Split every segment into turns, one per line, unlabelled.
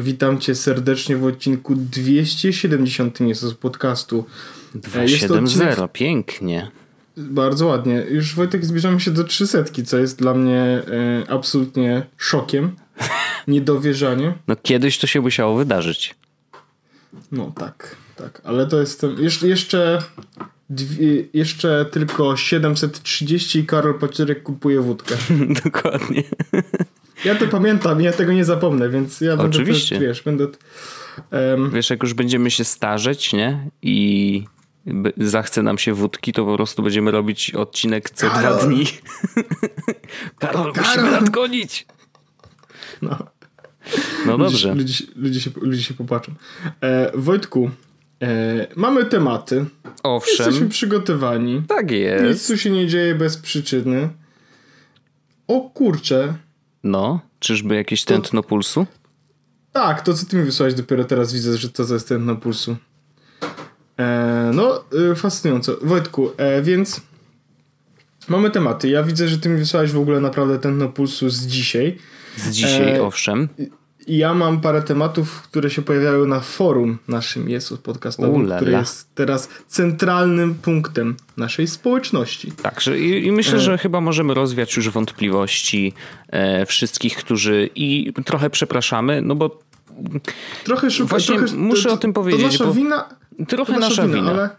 Witam cię serdecznie w odcinku 270 jest z podcastu.
270, odcinek... pięknie.
Bardzo ładnie. Już Wojtek zbliżamy się do 300, co jest dla mnie e, absolutnie szokiem. Niedowierzanie.
No kiedyś to się musiało wydarzyć.
No tak, tak. Ale to jest jeszcze, jeszcze, dwie, jeszcze tylko 730 i Karol Paczyrek kupuje wódkę.
Dokładnie.
Ja to pamiętam, ja tego nie zapomnę, więc ja będę Oczywiście. Też, wiesz, będę...
Um... Wiesz, jak już będziemy się starzeć, nie? I zachce nam się wódki, to po prostu będziemy robić odcinek co Karol. dwa dni. Karol, Karol, musimy nadgonić! No. No dobrze.
Ludzie, ludzie, ludzie, się, ludzie się popatrzą. E, Wojtku, e, mamy tematy.
Owszem.
Jesteśmy przygotowani.
Tak jest.
Nic tu się nie dzieje bez przyczyny. O kurczę.
No, czyżby jakieś to... tętno pulsu?
Tak, to co ty mi wysłałeś dopiero teraz widzę, że to, jest tętno pulsu. E, no, e, fascynująco. Wojtku, e, więc mamy tematy. Ja widzę, że ty mi wysłałeś w ogóle naprawdę tętno pulsu z dzisiaj.
Z dzisiaj, e, owszem.
Ja mam parę tematów, które się pojawiają na forum naszym Jezus podcastowym, Ulala. które jest teraz centralnym punktem naszej społeczności.
Także i, i myślę, e... że chyba możemy rozwiać już wątpliwości e, wszystkich, którzy i trochę przepraszamy, no bo
trochę szukam.
Właśnie
trochę,
muszę to, o tym powiedzieć.
To nasza
bo
wina.
Trochę nasza, nasza wina, wina. ale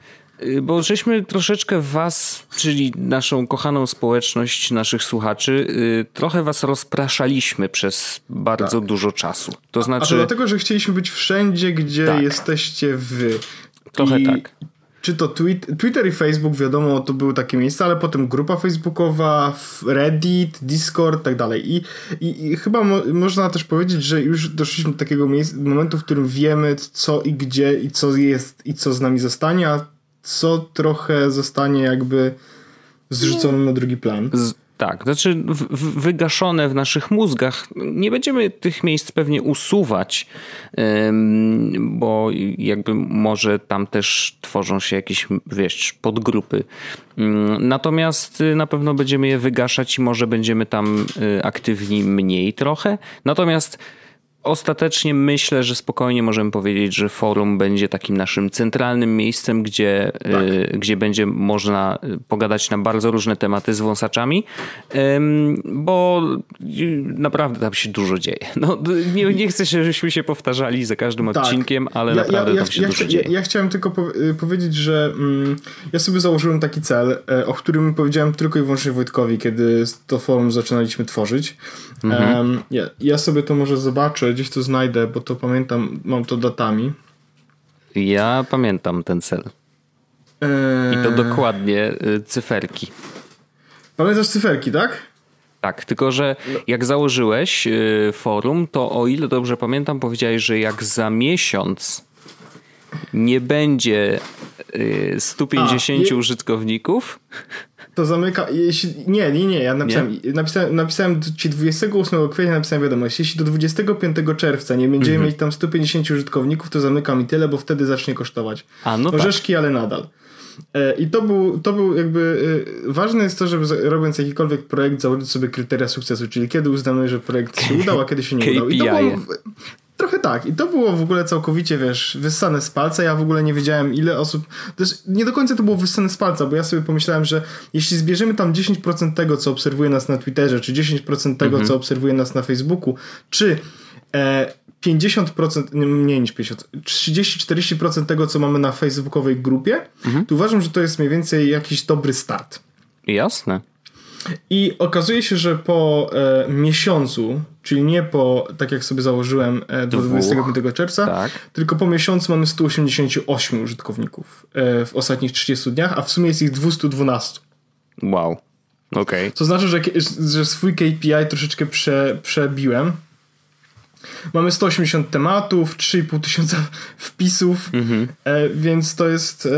bo żeśmy troszeczkę was, czyli naszą kochaną społeczność naszych słuchaczy, y, trochę was rozpraszaliśmy przez bardzo tak. dużo czasu. To znaczy... A to
dlatego, że chcieliśmy być wszędzie, gdzie tak. jesteście wy.
Trochę I... tak
czy to Twitter i Facebook, wiadomo, to były takie miejsca, ale potem grupa facebookowa, Reddit, Discord, tak dalej. I, i, i chyba mo można też powiedzieć, że już doszliśmy do takiego momentu, w którym wiemy, co i gdzie i co jest i co z nami zostanie, a co trochę zostanie jakby zrzucone na drugi plan. Z,
tak, znaczy w, w, wygaszone w naszych mózgach. Nie będziemy tych miejsc pewnie usuwać, bo jakby może tam też tworzą się jakieś, wiesz, podgrupy. Ym, natomiast y, na pewno będziemy je wygaszać i może będziemy tam y, aktywni mniej trochę. Natomiast Ostatecznie myślę, że spokojnie możemy powiedzieć, że forum będzie takim naszym centralnym miejscem, gdzie, tak. y, gdzie będzie można pogadać na bardzo różne tematy z wąsaczami, bo naprawdę tam się dużo dzieje. No, nie, nie chcę, żebyśmy się powtarzali za każdym tak. odcinkiem, ale ja, naprawdę ja, ja, tam się dużo dzieje.
Ja, chciałem tylko y, powiedzieć, że mm, ja sobie założyłem taki cel, e, o którym powiedziałem tylko i wyłącznie Wojtkowi, kiedy to forum zaczynaliśmy tworzyć. Mhm. Um, ja, ja sobie to może zobaczę, gdzieś to znajdę, bo to pamiętam, mam to datami.
Ja pamiętam ten cel. Eee... I to dokładnie y, cyferki.
Pamiętasz cyferki, tak?
Tak, tylko że jak założyłeś y, forum, to o ile dobrze pamiętam, powiedziałeś, że jak za miesiąc nie będzie 150 y, A, użytkowników,
to zamyka. Jeśli, nie, nie, nie. Ja napisałem, nie? napisałem, napisałem ci 28 kwietnia napisałem wiadomość. Jeśli do 25 czerwca nie będziemy mhm. mieć tam 150 użytkowników, to zamykam i tyle, bo wtedy zacznie kosztować. A, no Orzeszki, tak. ale nadal. E, I to był, to był jakby. E, ważne jest to, żeby robiąc jakikolwiek projekt, założyć sobie kryteria sukcesu, czyli kiedy uznamy, że projekt się udał, a kiedy się nie udał. I to było, Trochę tak. I to było w ogóle całkowicie, wiesz, wyssane z palca. Ja w ogóle nie wiedziałem, ile osób. Też nie do końca to było wyssane z palca, bo ja sobie pomyślałem, że jeśli zbierzemy tam 10% tego, co obserwuje nas na Twitterze, czy 10% tego, mhm. co obserwuje nas na Facebooku, czy e, 50%, nie, mniej niż 50%, 30-40% tego, co mamy na facebookowej grupie, mhm. to uważam, że to jest mniej więcej jakiś dobry start.
Jasne.
I okazuje się, że po e, miesiącu, czyli nie po, tak jak sobie założyłem, e, do 25 czerwca, tak. tylko po miesiącu mamy 188 użytkowników e, w ostatnich 30 dniach, a w sumie jest ich 212.
Wow. Okay.
To znaczy, że, że swój KPI troszeczkę prze, przebiłem. Mamy 180 tematów, 3,5 tysiąca wpisów, mhm. e, więc to jest, e,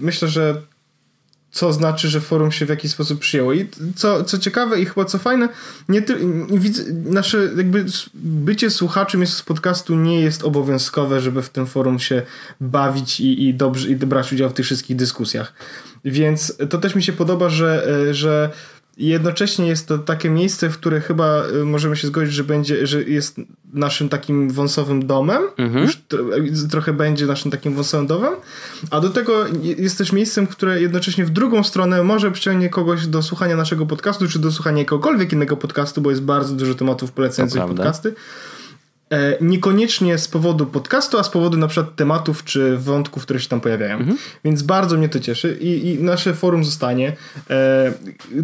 myślę, że co znaczy, że forum się w jakiś sposób przyjęło. I co, co ciekawe i chyba co fajne, nie ty, widzę, nasze jakby bycie słuchaczem jest z podcastu nie jest obowiązkowe, żeby w tym forum się bawić i, i dobrze i brać udział w tych wszystkich dyskusjach. Więc to też mi się podoba, że, że jednocześnie jest to takie miejsce, w które chyba y, możemy się zgodzić, że będzie, że jest naszym takim wąsowym domem. Mhm. Już trochę będzie naszym takim wąsowym domem. A do tego jest też miejscem, które jednocześnie w drugą stronę może przyciągnie kogoś do słuchania naszego podcastu, czy do słuchania jakiegokolwiek innego podcastu, bo jest bardzo dużo tematów polecających podcasty. E, niekoniecznie z powodu podcastu, a z powodu na przykład tematów czy wątków, które się tam pojawiają. Mhm. Więc bardzo mnie to cieszy i, i nasze forum zostanie. E,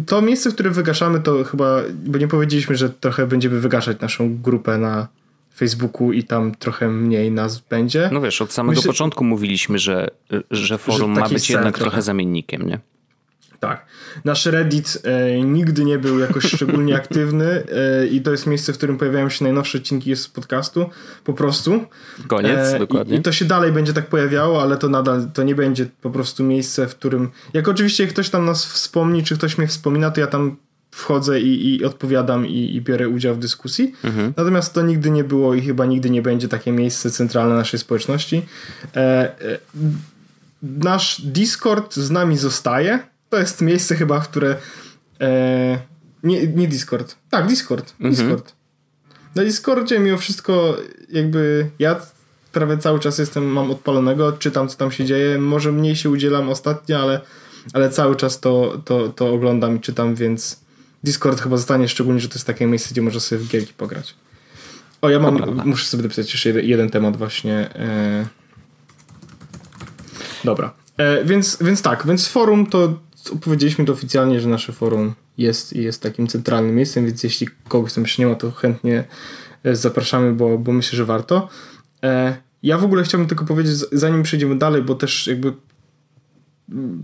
to miejsce, w którym wygaszamy, to chyba, bo nie powiedzieliśmy, że trochę będziemy wygaszać naszą grupę na Facebooku i tam trochę mniej nas będzie.
No wiesz, od samego Myślę, początku mówiliśmy, że, że forum że ma być jednak trochę zamiennikiem, nie?
Tak. Nasz Reddit e, nigdy nie był jakoś szczególnie aktywny e, i to jest miejsce, w którym pojawiają się najnowsze odcinki z podcastu. Po prostu.
Koniec, e, dokładnie.
I, I, to się dalej będzie tak pojawiało, ale to nadal to nie będzie po prostu miejsce, w którym. Jak oczywiście ktoś tam nas wspomni, czy ktoś mnie wspomina, to ja tam wchodzę i, i odpowiadam i, i, biorę udział w dyskusji. Mhm. Natomiast to nigdy nie było i chyba nigdy nie będzie takie miejsce centralne naszej społeczności. E, e, nasz Discord z nami zostaje to jest miejsce chyba, w które. E, nie, nie Discord. Tak, Discord. Mhm. Discord. Na Discordzie mimo wszystko, jakby ja prawie cały czas jestem, mam odpalonego, czytam co tam się dzieje. Może mniej się udzielam ostatnio, ale, ale cały czas to, to, to oglądam i czytam, więc Discord chyba zostanie, szczególnie, że to jest takie miejsce, gdzie można sobie w gierki pograć. O, ja mam, muszę sobie dopisać jeszcze jeden, jeden temat właśnie. E... Dobra. E, więc, więc tak, więc forum to powiedzieliśmy to oficjalnie, że nasze forum jest i jest takim centralnym miejscem, więc jeśli kogoś tam jeszcze nie ma, to chętnie e, zapraszamy, bo, bo myślę, że warto. E, ja w ogóle chciałbym tylko powiedzieć, zanim przejdziemy dalej, bo też jakby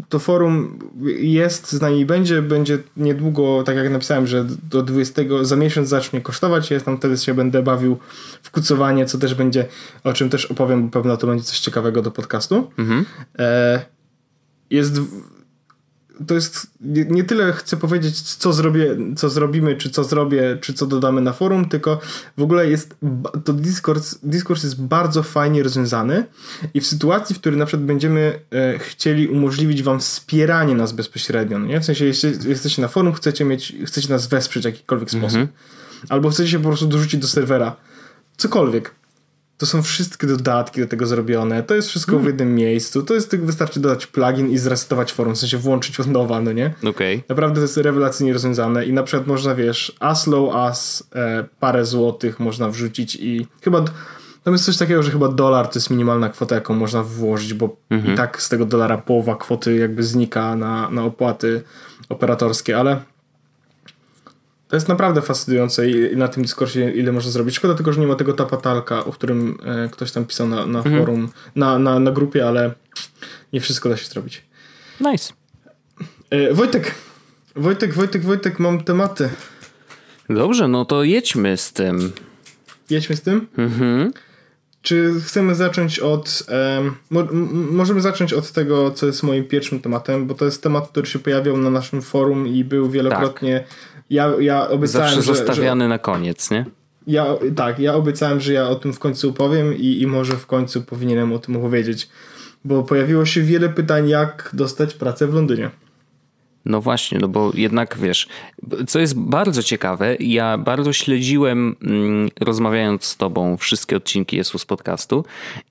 to forum jest z nami będzie, będzie niedługo, tak jak napisałem, że do 20, za miesiąc zacznie kosztować, ja tam wtedy się będę bawił w kucowanie, co też będzie, o czym też opowiem, bo pewno to będzie coś ciekawego do podcastu. Mhm. E, jest to jest nie, nie, tyle chcę powiedzieć, co zrobię, co zrobimy, czy co zrobię, czy co dodamy na forum, tylko w ogóle jest to Discord, Discord jest bardzo fajnie rozwiązany i w sytuacji, w której na przykład będziemy e, chcieli umożliwić wam wspieranie nas bezpośrednio, no nie? W sensie, jeśli jesteście na forum, chcecie mieć, chcecie nas wesprzeć w jakikolwiek mhm. sposób, albo chcecie się po prostu dorzucić do serwera, cokolwiek, to są wszystkie dodatki do tego zrobione. To jest wszystko hmm. w jednym miejscu. To jest wystarczy dodać plugin i zresetować forum, w sensie włączyć od nowa, no nie?
Okay.
Naprawdę to jest rewelacyjnie rozwiązane i na przykład można, wiesz, as low as e, parę złotych można wrzucić i chyba tam jest coś takiego, że chyba dolar to jest minimalna kwota, jaką można włożyć, bo mhm. i tak z tego dolara połowa kwoty jakby znika na, na opłaty operatorskie, ale to jest naprawdę fascynujące i na tym Discordzie ile można zrobić. Szkoda tylko, że nie ma tego tapatalka, o którym e, ktoś tam pisał na, na mhm. forum, na, na, na grupie, ale nie wszystko da się zrobić.
Nice.
E, Wojtek, Wojtek, Wojtek, Wojtek, mam tematy.
Dobrze, no to jedźmy z tym.
Jedźmy z tym? Mhm. Czy chcemy zacząć od. Um, mo możemy zacząć od tego, co jest moim pierwszym tematem, bo to jest temat, który się pojawiał na naszym forum i był wielokrotnie tak ja, ja obiecałem,
Zawsze że, zostawiany że, na koniec, nie?
Ja, tak, ja obiecałem, że ja o tym w końcu opowiem i, i może w końcu powinienem o tym opowiedzieć. Bo pojawiło się wiele pytań, jak dostać pracę w Londynie.
No właśnie, no bo jednak wiesz, co jest bardzo ciekawe, ja bardzo śledziłem, mm, rozmawiając z tobą, wszystkie odcinki Jesus Podcastu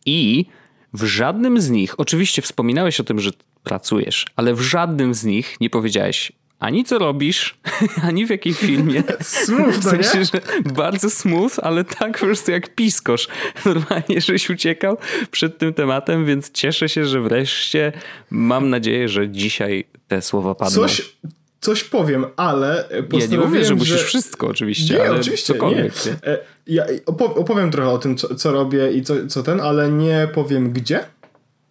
i w żadnym z nich, oczywiście wspominałeś o tym, że pracujesz, ale w żadnym z nich nie powiedziałeś, ani co robisz, ani w jakiej filmie.
smooth, w sensie,
no że bardzo smooth, ale tak po prostu jak piskosz. Normalnie, żeś uciekał przed tym tematem, więc cieszę się, że wreszcie mam nadzieję, że dzisiaj te słowa padną.
Coś, coś powiem, ale
Ja nie mówię, że musisz że... wszystko oczywiście, nie, ale oczywiście, cokolwiek. Nie.
E, ja opowiem trochę o tym, co, co robię i co, co ten, ale nie powiem gdzie.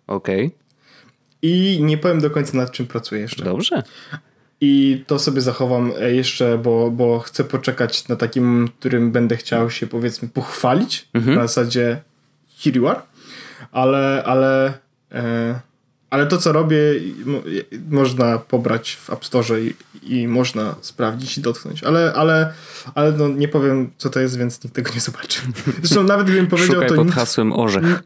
Okej. Okay.
I nie powiem do końca nad czym pracuję jeszcze.
Dobrze.
I to sobie zachowam e, jeszcze, bo, bo chcę poczekać na takim, którym będę chciał się powiedzmy pochwalić. Mhm. Na zasadzie here you are. Ale, ale, e, ale to co robię można pobrać w App Store i, i można sprawdzić i dotknąć. Ale, ale, ale no nie powiem co to jest, więc nikt tego nie zobaczy. Zresztą nawet gdybym powiedział
Szukaj
to
pod nikt, hasłem orzech.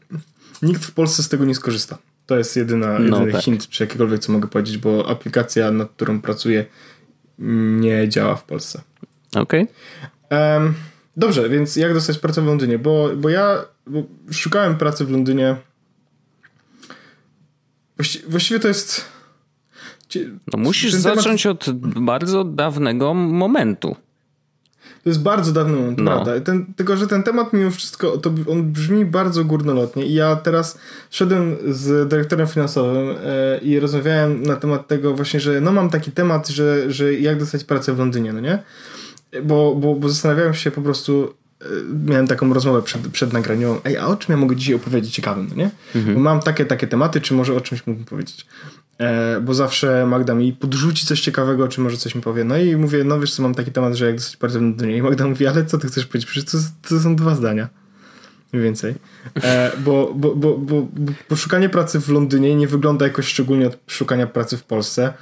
Nikt w Polsce z tego nie skorzysta. To jest jedyna, no jedyny no tak. hint, czy jakikolwiek, co mogę powiedzieć, bo aplikacja, nad którą pracuję, nie działa w Polsce.
Okej.
Okay. Um, dobrze, więc jak dostać pracę w Londynie? Bo, bo ja bo szukałem pracy w Londynie. Właści właściwie to jest.
No musisz zacząć temat... od bardzo dawnego momentu.
To jest bardzo dawny moment, no. prawda? Ten, tylko, że ten temat mimo wszystko, to on brzmi bardzo górnolotnie i ja teraz szedłem z dyrektorem finansowym e, i rozmawiałem na temat tego właśnie, że no mam taki temat, że, że jak dostać pracę w Londynie, no nie? Bo, bo, bo zastanawiałem się po prostu, e, miałem taką rozmowę przed, przed nagraniem, ej, a o czym ja mogę dzisiaj opowiedzieć ciekawym, no nie? Mhm. Bo mam takie, takie tematy, czy może o czymś mógłbym powiedzieć? E, bo zawsze Magda mi podrzuci coś ciekawego, czy może coś mi powie. No i mówię, no wiesz co, mam taki temat, że jak pracę w Londynie. I Magda mówi, ale co ty chcesz powiedzieć? Przecież to, to są dwa zdania. Mniej więcej. E, bo, bo, bo, bo, bo szukanie pracy w Londynie nie wygląda jakoś szczególnie od szukania pracy w Polsce.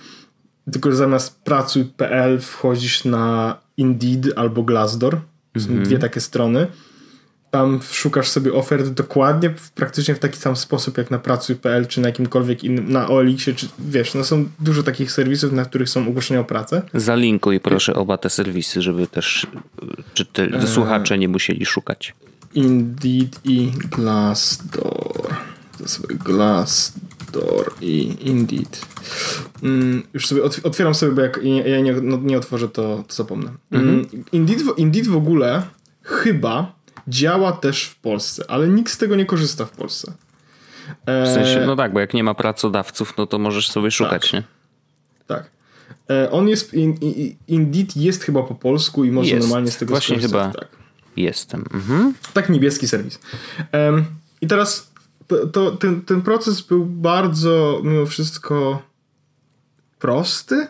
Tylko że zamiast pracuj.pl wchodzisz na Indeed albo Glassdoor. Są mm -hmm. dwie takie strony tam szukasz sobie ofert dokładnie, praktycznie w taki sam sposób jak na pracuj.pl czy na jakimkolwiek innym, na OLX-ie, czy wiesz, no są dużo takich serwisów, na których są ogłoszenia o pracę.
Zalinkuj proszę oba te serwisy, żeby też czy te eee. słuchacze nie musieli szukać.
Indeed i Glassdoor. To sobie Glassdoor i Indeed. Mm, już sobie otwieram sobie, bo jak ja nie, no, nie otworzę, to, to zapomnę. Mhm. Mm, Indeed, Indeed w ogóle chyba działa też w Polsce, ale nikt z tego nie korzysta w Polsce.
E... W sensie, no tak, bo jak nie ma pracodawców, no to możesz sobie szukać, tak. nie?
Tak. E, on jest, in, in, Indeed jest chyba po polsku i można jest. normalnie z tego
Właśnie
skorzystać.
chyba tak. jestem. Mhm.
Tak, niebieski serwis. I teraz to, to, ten, ten proces był bardzo mimo wszystko prosty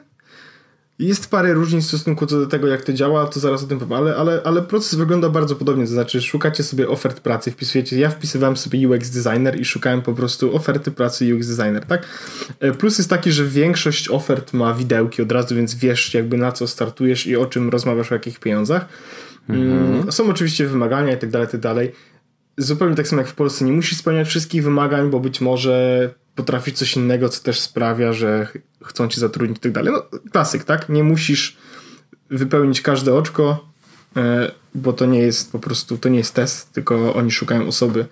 jest parę różnic w stosunku co do tego, jak to działa, to zaraz o tym powiem, ale, ale, ale proces wygląda bardzo podobnie. To znaczy, szukacie sobie ofert pracy, wpisujecie. Ja wpisywałem sobie UX designer i szukałem po prostu oferty pracy UX designer, tak? E, plus jest taki, że większość ofert ma widełki od razu, więc wiesz, jakby na co startujesz i o czym rozmawiasz, o jakich pieniądzach. Mhm. Mm, są oczywiście wymagania i tak dalej, tak dalej. Zupełnie tak samo jak w Polsce, nie musisz spełniać wszystkich wymagań, bo być może potrafić coś innego, co też sprawia, że chcą cię zatrudnić i tak dalej. No, klasyk, tak? Nie musisz wypełnić każde oczko, e, bo to nie jest po prostu, to nie jest test, tylko oni szukają osoby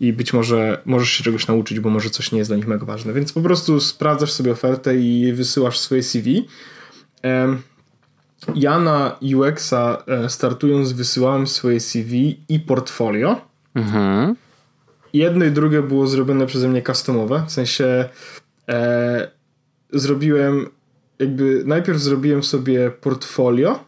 i być może możesz się czegoś nauczyć, bo może coś nie jest dla nich mega ważne. Więc po prostu sprawdzasz sobie ofertę i wysyłasz swoje CV. Ja na UX-a e, startując wysyłałem swoje CV i portfolio. Mhm jedno i drugie było zrobione przeze mnie customowe, w sensie e, zrobiłem jakby najpierw zrobiłem sobie portfolio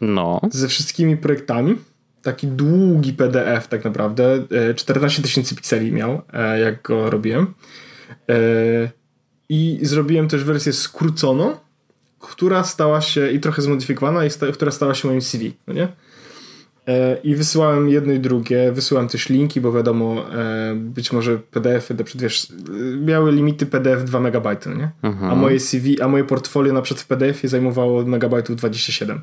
no.
ze wszystkimi projektami. Taki długi PDF tak naprawdę. 14 e, tysięcy pikseli miał, e, jak go robiłem. E, I zrobiłem też wersję skróconą, która stała się i trochę zmodyfikowana, i sta, która stała się moim CV, no nie? E, I wysyłałem jedno i drugie, wysyłałem też linki, bo wiadomo, e, być może PDF-y, wiesz, miały limity PDF 2 MB, nie? Mhm. A moje CV, a moje portfolio na przykład w PDF-ie zajmowało megabajtów 27.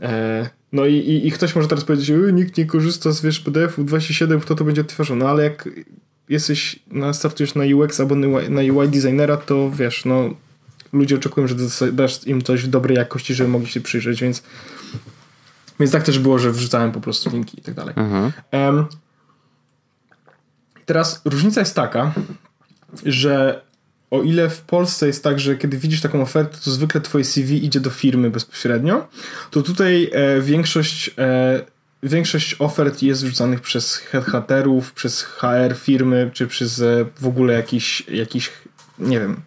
E, no i, i, i, ktoś może teraz powiedzieć, nikt nie korzysta z wiesz, PDF-ów 27, kto to będzie odtwarzał? No ale jak jesteś, na, startujesz na UX albo na UI designera, to wiesz, no ludzie oczekują, że dasz im coś w dobrej jakości, żeby mogli się przyjrzeć, więc więc tak też było, że wrzucałem po prostu linki i tak dalej. Mhm. Um, teraz różnica jest taka, że o ile w Polsce jest tak, że kiedy widzisz taką ofertę, to zwykle twoje CV idzie do firmy bezpośrednio, to tutaj e, większość, e, większość ofert jest wrzucanych przez headhunterów, przez HR firmy, czy przez e, w ogóle jakiś, jakiś nie wiem,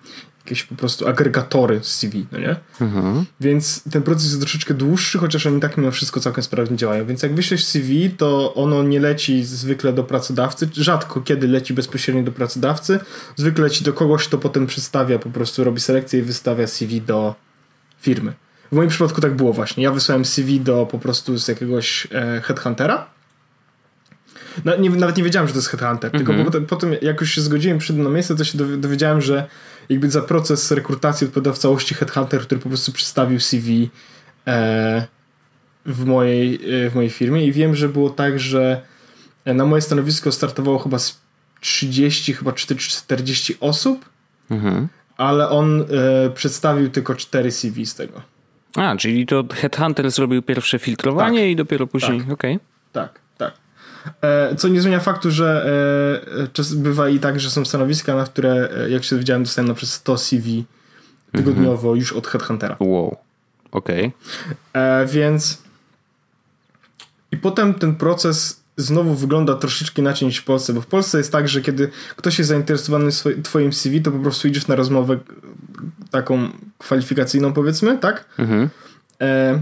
jakieś po prostu agregatory z CV, no nie? Mhm. Więc ten proces jest troszeczkę dłuższy, chociaż oni tak mimo wszystko całkiem sprawnie działają. Więc jak wyślesz CV, to ono nie leci zwykle do pracodawcy, rzadko kiedy leci bezpośrednio do pracodawcy, zwykle leci do kogoś, kto potem przedstawia, po prostu robi selekcję i wystawia CV do firmy. W moim przypadku tak było właśnie. Ja wysłałem CV do po prostu z jakiegoś e, headhuntera, no, nie, nawet nie wiedziałem, że to jest headhunter, tylko mm -hmm. potem, potem jak już się zgodziłem przyjść na miejsce, to się dowiedziałem, że jakby za proces rekrutacji odpowiadał w całości headhunter, który po prostu przedstawił CV e, w, mojej, e, w mojej firmie i wiem, że było tak, że na moje stanowisko startowało chyba z 30, chyba 40 osób, mhm. ale on przedstawił tylko cztery CV z tego.
A, czyli to Headhunter zrobił pierwsze filtrowanie tak. i dopiero później, tak. okej. Okay.
Tak. E, co nie zmienia faktu, że e, czas bywa i tak, że są stanowiska, na które, e, jak się dowiedziałem, dostaję na przez 100 CV tygodniowo mhm. już od Headhuntera.
Wow, okej.
Okay. Więc i potem ten proces znowu wygląda troszeczkę inaczej niż w Polsce, bo w Polsce jest tak, że kiedy ktoś jest zainteresowany twoim CV, to po prostu idziesz na rozmowę taką kwalifikacyjną powiedzmy, tak? Mhm. E,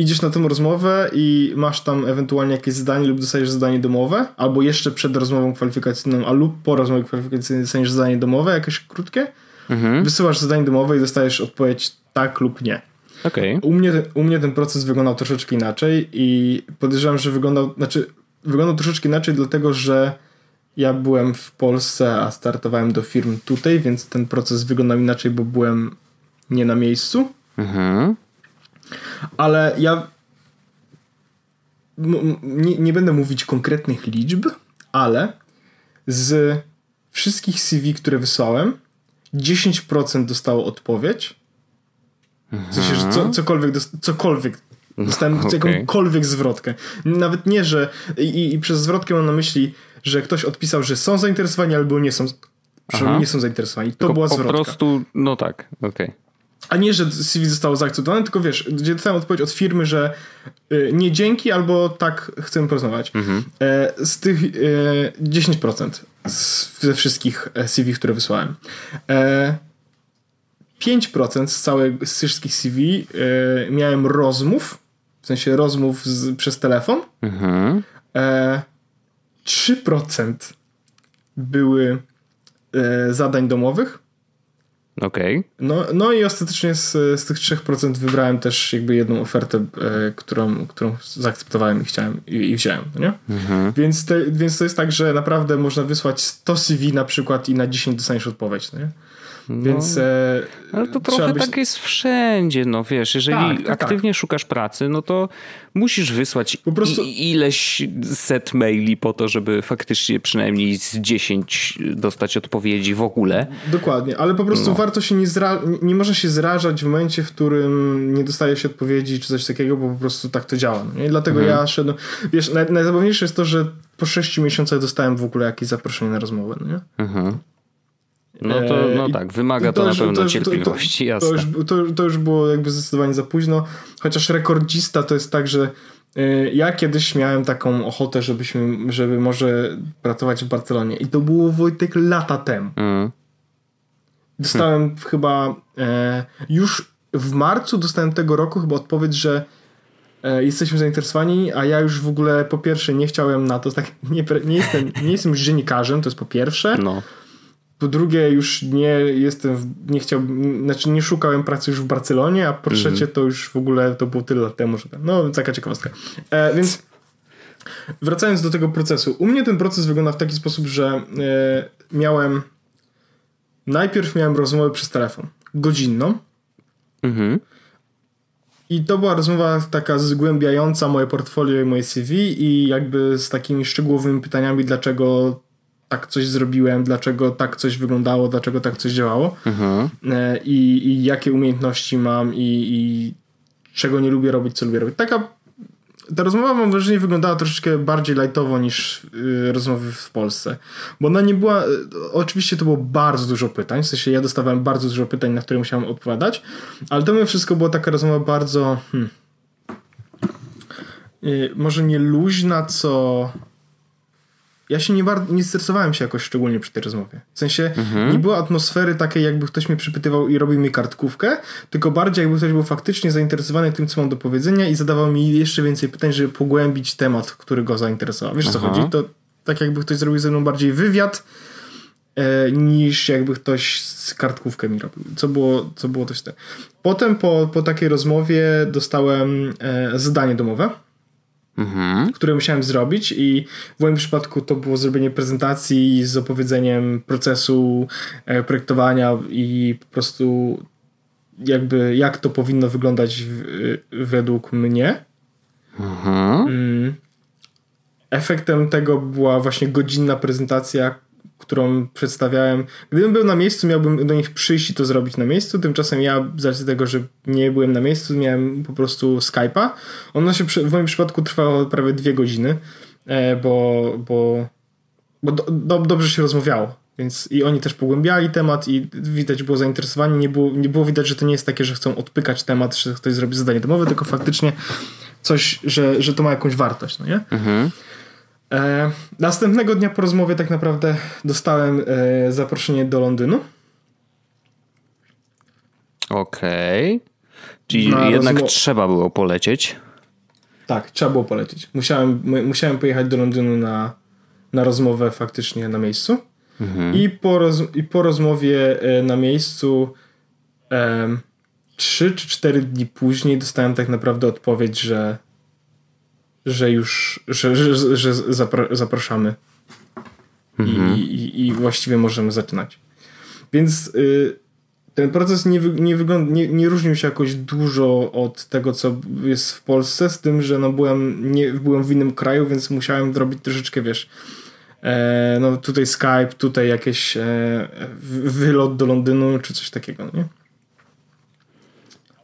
idziesz na tę rozmowę i masz tam ewentualnie jakieś zadanie lub dostajesz zadanie domowe, albo jeszcze przed rozmową kwalifikacyjną, a lub po rozmowie kwalifikacyjnej dostajesz zadanie domowe, jakieś krótkie. Mhm. Wysyłasz zadanie domowe i dostajesz odpowiedź tak lub nie.
Okay.
U, mnie, u mnie ten proces wyglądał troszeczkę inaczej i podejrzewam, że wyglądał, znaczy wyglądał troszeczkę inaczej, dlatego że ja byłem w Polsce, a startowałem do firm tutaj, więc ten proces wyglądał inaczej, bo byłem nie na miejscu. Mhm. Ale ja nie, nie będę mówić konkretnych liczb, ale z wszystkich CV, które wysłałem, 10% dostało odpowiedź. W sensie, że co, cokolwiek, cokolwiek Dostałem okay. jakąkolwiek zwrotkę. Nawet nie, że. I, I, przez zwrotkę mam na myśli, że ktoś odpisał, że są zainteresowani albo nie są, że nie są zainteresowani. To tylko była zwrotka.
Po prostu, no tak, okej. Okay.
A nie, że CV zostało zaakceptowane, tylko wiesz, gdzie dostałem odpowiedź od firmy, że y, nie dzięki, albo tak chcemy porozmawiać. Mhm. E, z tych y, 10% z, ze wszystkich e, CV, które wysłałem. E, 5% z całych z wszystkich CV e, miałem rozmów, w sensie rozmów z, przez telefon. Mhm. E, 3% były e, zadań domowych.
Okej. Okay.
No, no i ostatecznie z, z tych 3% wybrałem też jakby jedną ofertę, e, którą, którą zaakceptowałem i chciałem i, i wziąłem, no nie? Mhm. Więc, te, więc to jest tak, że naprawdę można wysłać 100 CV na przykład i na 10 dostaniesz odpowiedź, no nie? No, Więc. E,
ale to trochę być... tak jest wszędzie, no wiesz, jeżeli tak, tak, aktywnie tak. szukasz pracy, no to musisz wysłać prostu... ileś set maili po to, żeby faktycznie przynajmniej z 10 dostać odpowiedzi w ogóle.
Dokładnie, ale po prostu no. warto się nie zra... nie można się zrażać w momencie, w którym nie dostaje się odpowiedzi czy coś takiego, bo po prostu tak to działa. No. Dlatego mhm. ja szedłem. Wiesz, naj... najzabawniejsze jest to, że po 6 miesiącach dostałem w ogóle jakieś zaproszenie na rozmowę, no nie? Mhm.
No to no tak, wymaga to, to, na pewno to, cierpliwości,
jasne. To już, to, to już było jakby zdecydowanie za późno, chociaż rekordzista to jest tak, że y, ja kiedyś miałem taką ochotę, żebyśmy, żeby może pracować w Barcelonie i to było Wojtek lata temu. Mm. Dostałem hmm. chyba e, już w marcu dostałem tego roku chyba odpowiedź, że e, jesteśmy zainteresowani, a ja już w ogóle po pierwsze nie chciałem na to, tak nie, nie, jestem, nie jestem już dziennikarzem, to jest po pierwsze. No. Po drugie, już nie jestem, w, nie chciałbym, znaczy nie szukałem pracy już w Barcelonie, a po trzecie mm. to już w ogóle to było tyle lat temu, że no, taka ciekawostka. E, więc wracając do tego procesu. U mnie ten proces wygląda w taki sposób, że e, miałem najpierw miałem rozmowę przez telefon, godzinną. Mhm. I to była rozmowa taka zgłębiająca moje portfolio i moje CV i jakby z takimi szczegółowymi pytaniami, dlaczego tak coś zrobiłem, dlaczego tak coś wyglądało, dlaczego tak coś działało mhm. E, i, i, jakie umiejętności mam i, i, czego nie lubię robić, co lubię robić. Taka ta rozmowa mam wrażenie wyglądała troszeczkę bardziej lightowo niż y, rozmowy w Polsce, bo ona nie była, y, oczywiście to było bardzo dużo pytań, w sensie ja dostawałem bardzo dużo pytań, na które musiałem odpowiadać, ale to mimo wszystko była taka rozmowa bardzo hmm, y, może nie luźna, co ja się nie, nie stresowałem się jakoś szczególnie przy tej rozmowie. W sensie mhm. nie było atmosfery takiej, jakby ktoś mnie przypytywał i robił mi kartkówkę, tylko bardziej jakby ktoś był faktycznie zainteresowany tym, co mam do powiedzenia i zadawał mi jeszcze więcej pytań, żeby pogłębić temat, który go zainteresował. Wiesz, Aha. co chodzi? To tak jakby ktoś zrobił ze mną bardziej wywiad, e, niż jakby ktoś z kartkówkę mi robił. Co było, co było coś tak. Potem po, po takiej rozmowie dostałem e, zadanie domowe mhm. które musiałem zrobić i w moim przypadku to było zrobienie prezentacji z opowiedzeniem procesu e, projektowania i po prostu jakby jak to powinno wyglądać w, według mnie. Mhm. Mm. Efektem tego była właśnie godzinna prezentacja, którą przedstawiałem. Gdybym był na miejscu, miałbym do nich przyjść i to zrobić na miejscu. Tymczasem ja, z racji tego, że nie byłem na miejscu, miałem po prostu Skype'a. Ono się w moim przypadku trwało prawie dwie godziny, e, bo, bo, bo do, do, dobrze się rozmawiało. Więc i oni też pogłębiali temat i widać było zainteresowanie. Nie było, nie było widać, że to nie jest takie, że chcą odpykać temat, że ktoś zrobi zadanie domowe, tylko faktycznie coś, że, że to ma jakąś wartość, no nie? Mhm. E, następnego dnia po rozmowie tak naprawdę dostałem e, zaproszenie do Londynu.
Okej. Okay. Czyli Na jednak rozmo- trzeba było polecieć.
Tak, trzeba było polecieć. Musiałem, musiałem pojechać do Londynu na, na rozmowę faktycznie na miejscu. Mhm. I, po roz, I po rozmowie e, na miejscu trzy czy cztery dni później dostałem tak naprawdę odpowiedź, że że już, że, że, że zapra zapraszamy mhm. I, i, i, właściwie możemy zaczynać. Więc y, ten proces nie, nie, wygląda, nie, nie różnił się jakoś dużo od tego, co jest w Polsce, z tym, że no byłem, nie, byłem w innym kraju, więc musiałem zrobić troszeczkę, wiesz, e, no tutaj Skype, tutaj jakieś e, wylot do Londynu, czy coś takiego, nie?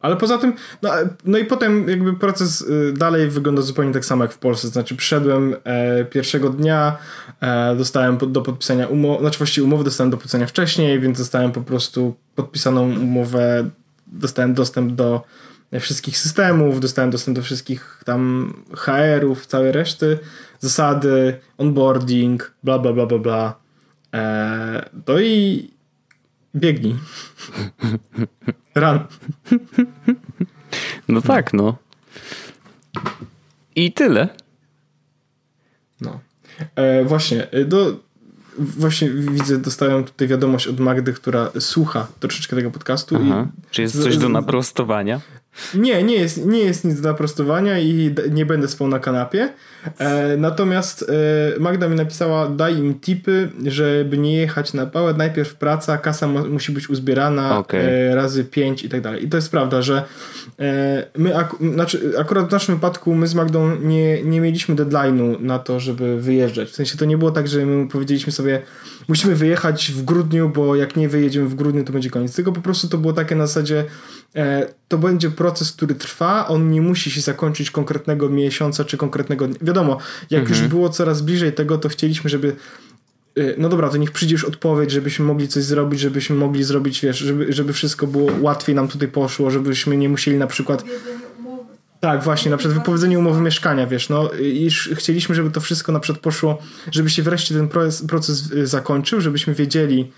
Ale poza tym, no, no i potem jakby proces y, dalej wygląda zupełnie tak samo jak w Polsce. Znaczy przyszedłem e, pierwszego dnia, e, dostałem do podpisania umowy, znaczy właściwie umowy dostałem do podpisania wcześniej, więc dostałem po prostu podpisaną umowę, dostałem dostęp do wszystkich systemów, dostałem dostęp do wszystkich tam HR-ów, całej reszty, zasady, onboarding, bla bla bla bla bla. E, no i biegnij. Run.
No tak, no. I tyle.
No. E, właśnie, e, do, właśnie widzę, dostałem tutaj wiadomość od Magdy, która słucha troszeczkę tego podcastu. Aha.
I Czy jest coś do naprostowania?
Nie, nie jest, nie jest nic do naprostowania i nie będę spał na kanapie. E, natomiast e, Magda mi napisała, daj im tipy, żeby nie jechać na pałę. Najpierw praca, kasa musi być uzbierana okay. e, razy pięć i tak dalej. I to jest prawda, że e, my, ak znaczy, akurat w naszym wypadku my z Magdą nie, nie mieliśmy deadline'u na to, żeby wyjeżdżać. W sensie to nie było tak, że my powiedzieliśmy sobie, musimy wyjechać w grudniu, bo jak nie wyjedziemy w grudniu, to będzie koniec. Tylko po prostu to było takie na zasadzie, e, to będzie proces, który trwa, on nie musi się zakończyć konkretnego miesiąca czy konkretnego dnia. Wiadomo, jak mhm. już było coraz bliżej tego, to chcieliśmy, żeby e, no dobra, to niech przyjdzie już odpowiedź, żebyśmy mogli coś zrobić, żebyśmy mogli zrobić, wiesz, żeby, żeby wszystko było łatwiej nam tutaj poszło, żebyśmy nie musieli na przykład tak, właśnie, na przykład wypowiedzenie umowy mieszkania, wiesz, no i chcieliśmy, żeby to wszystko na przykład poszło, żeby się wreszcie ten proces, proces y, zakończył, żebyśmy wiedzieli,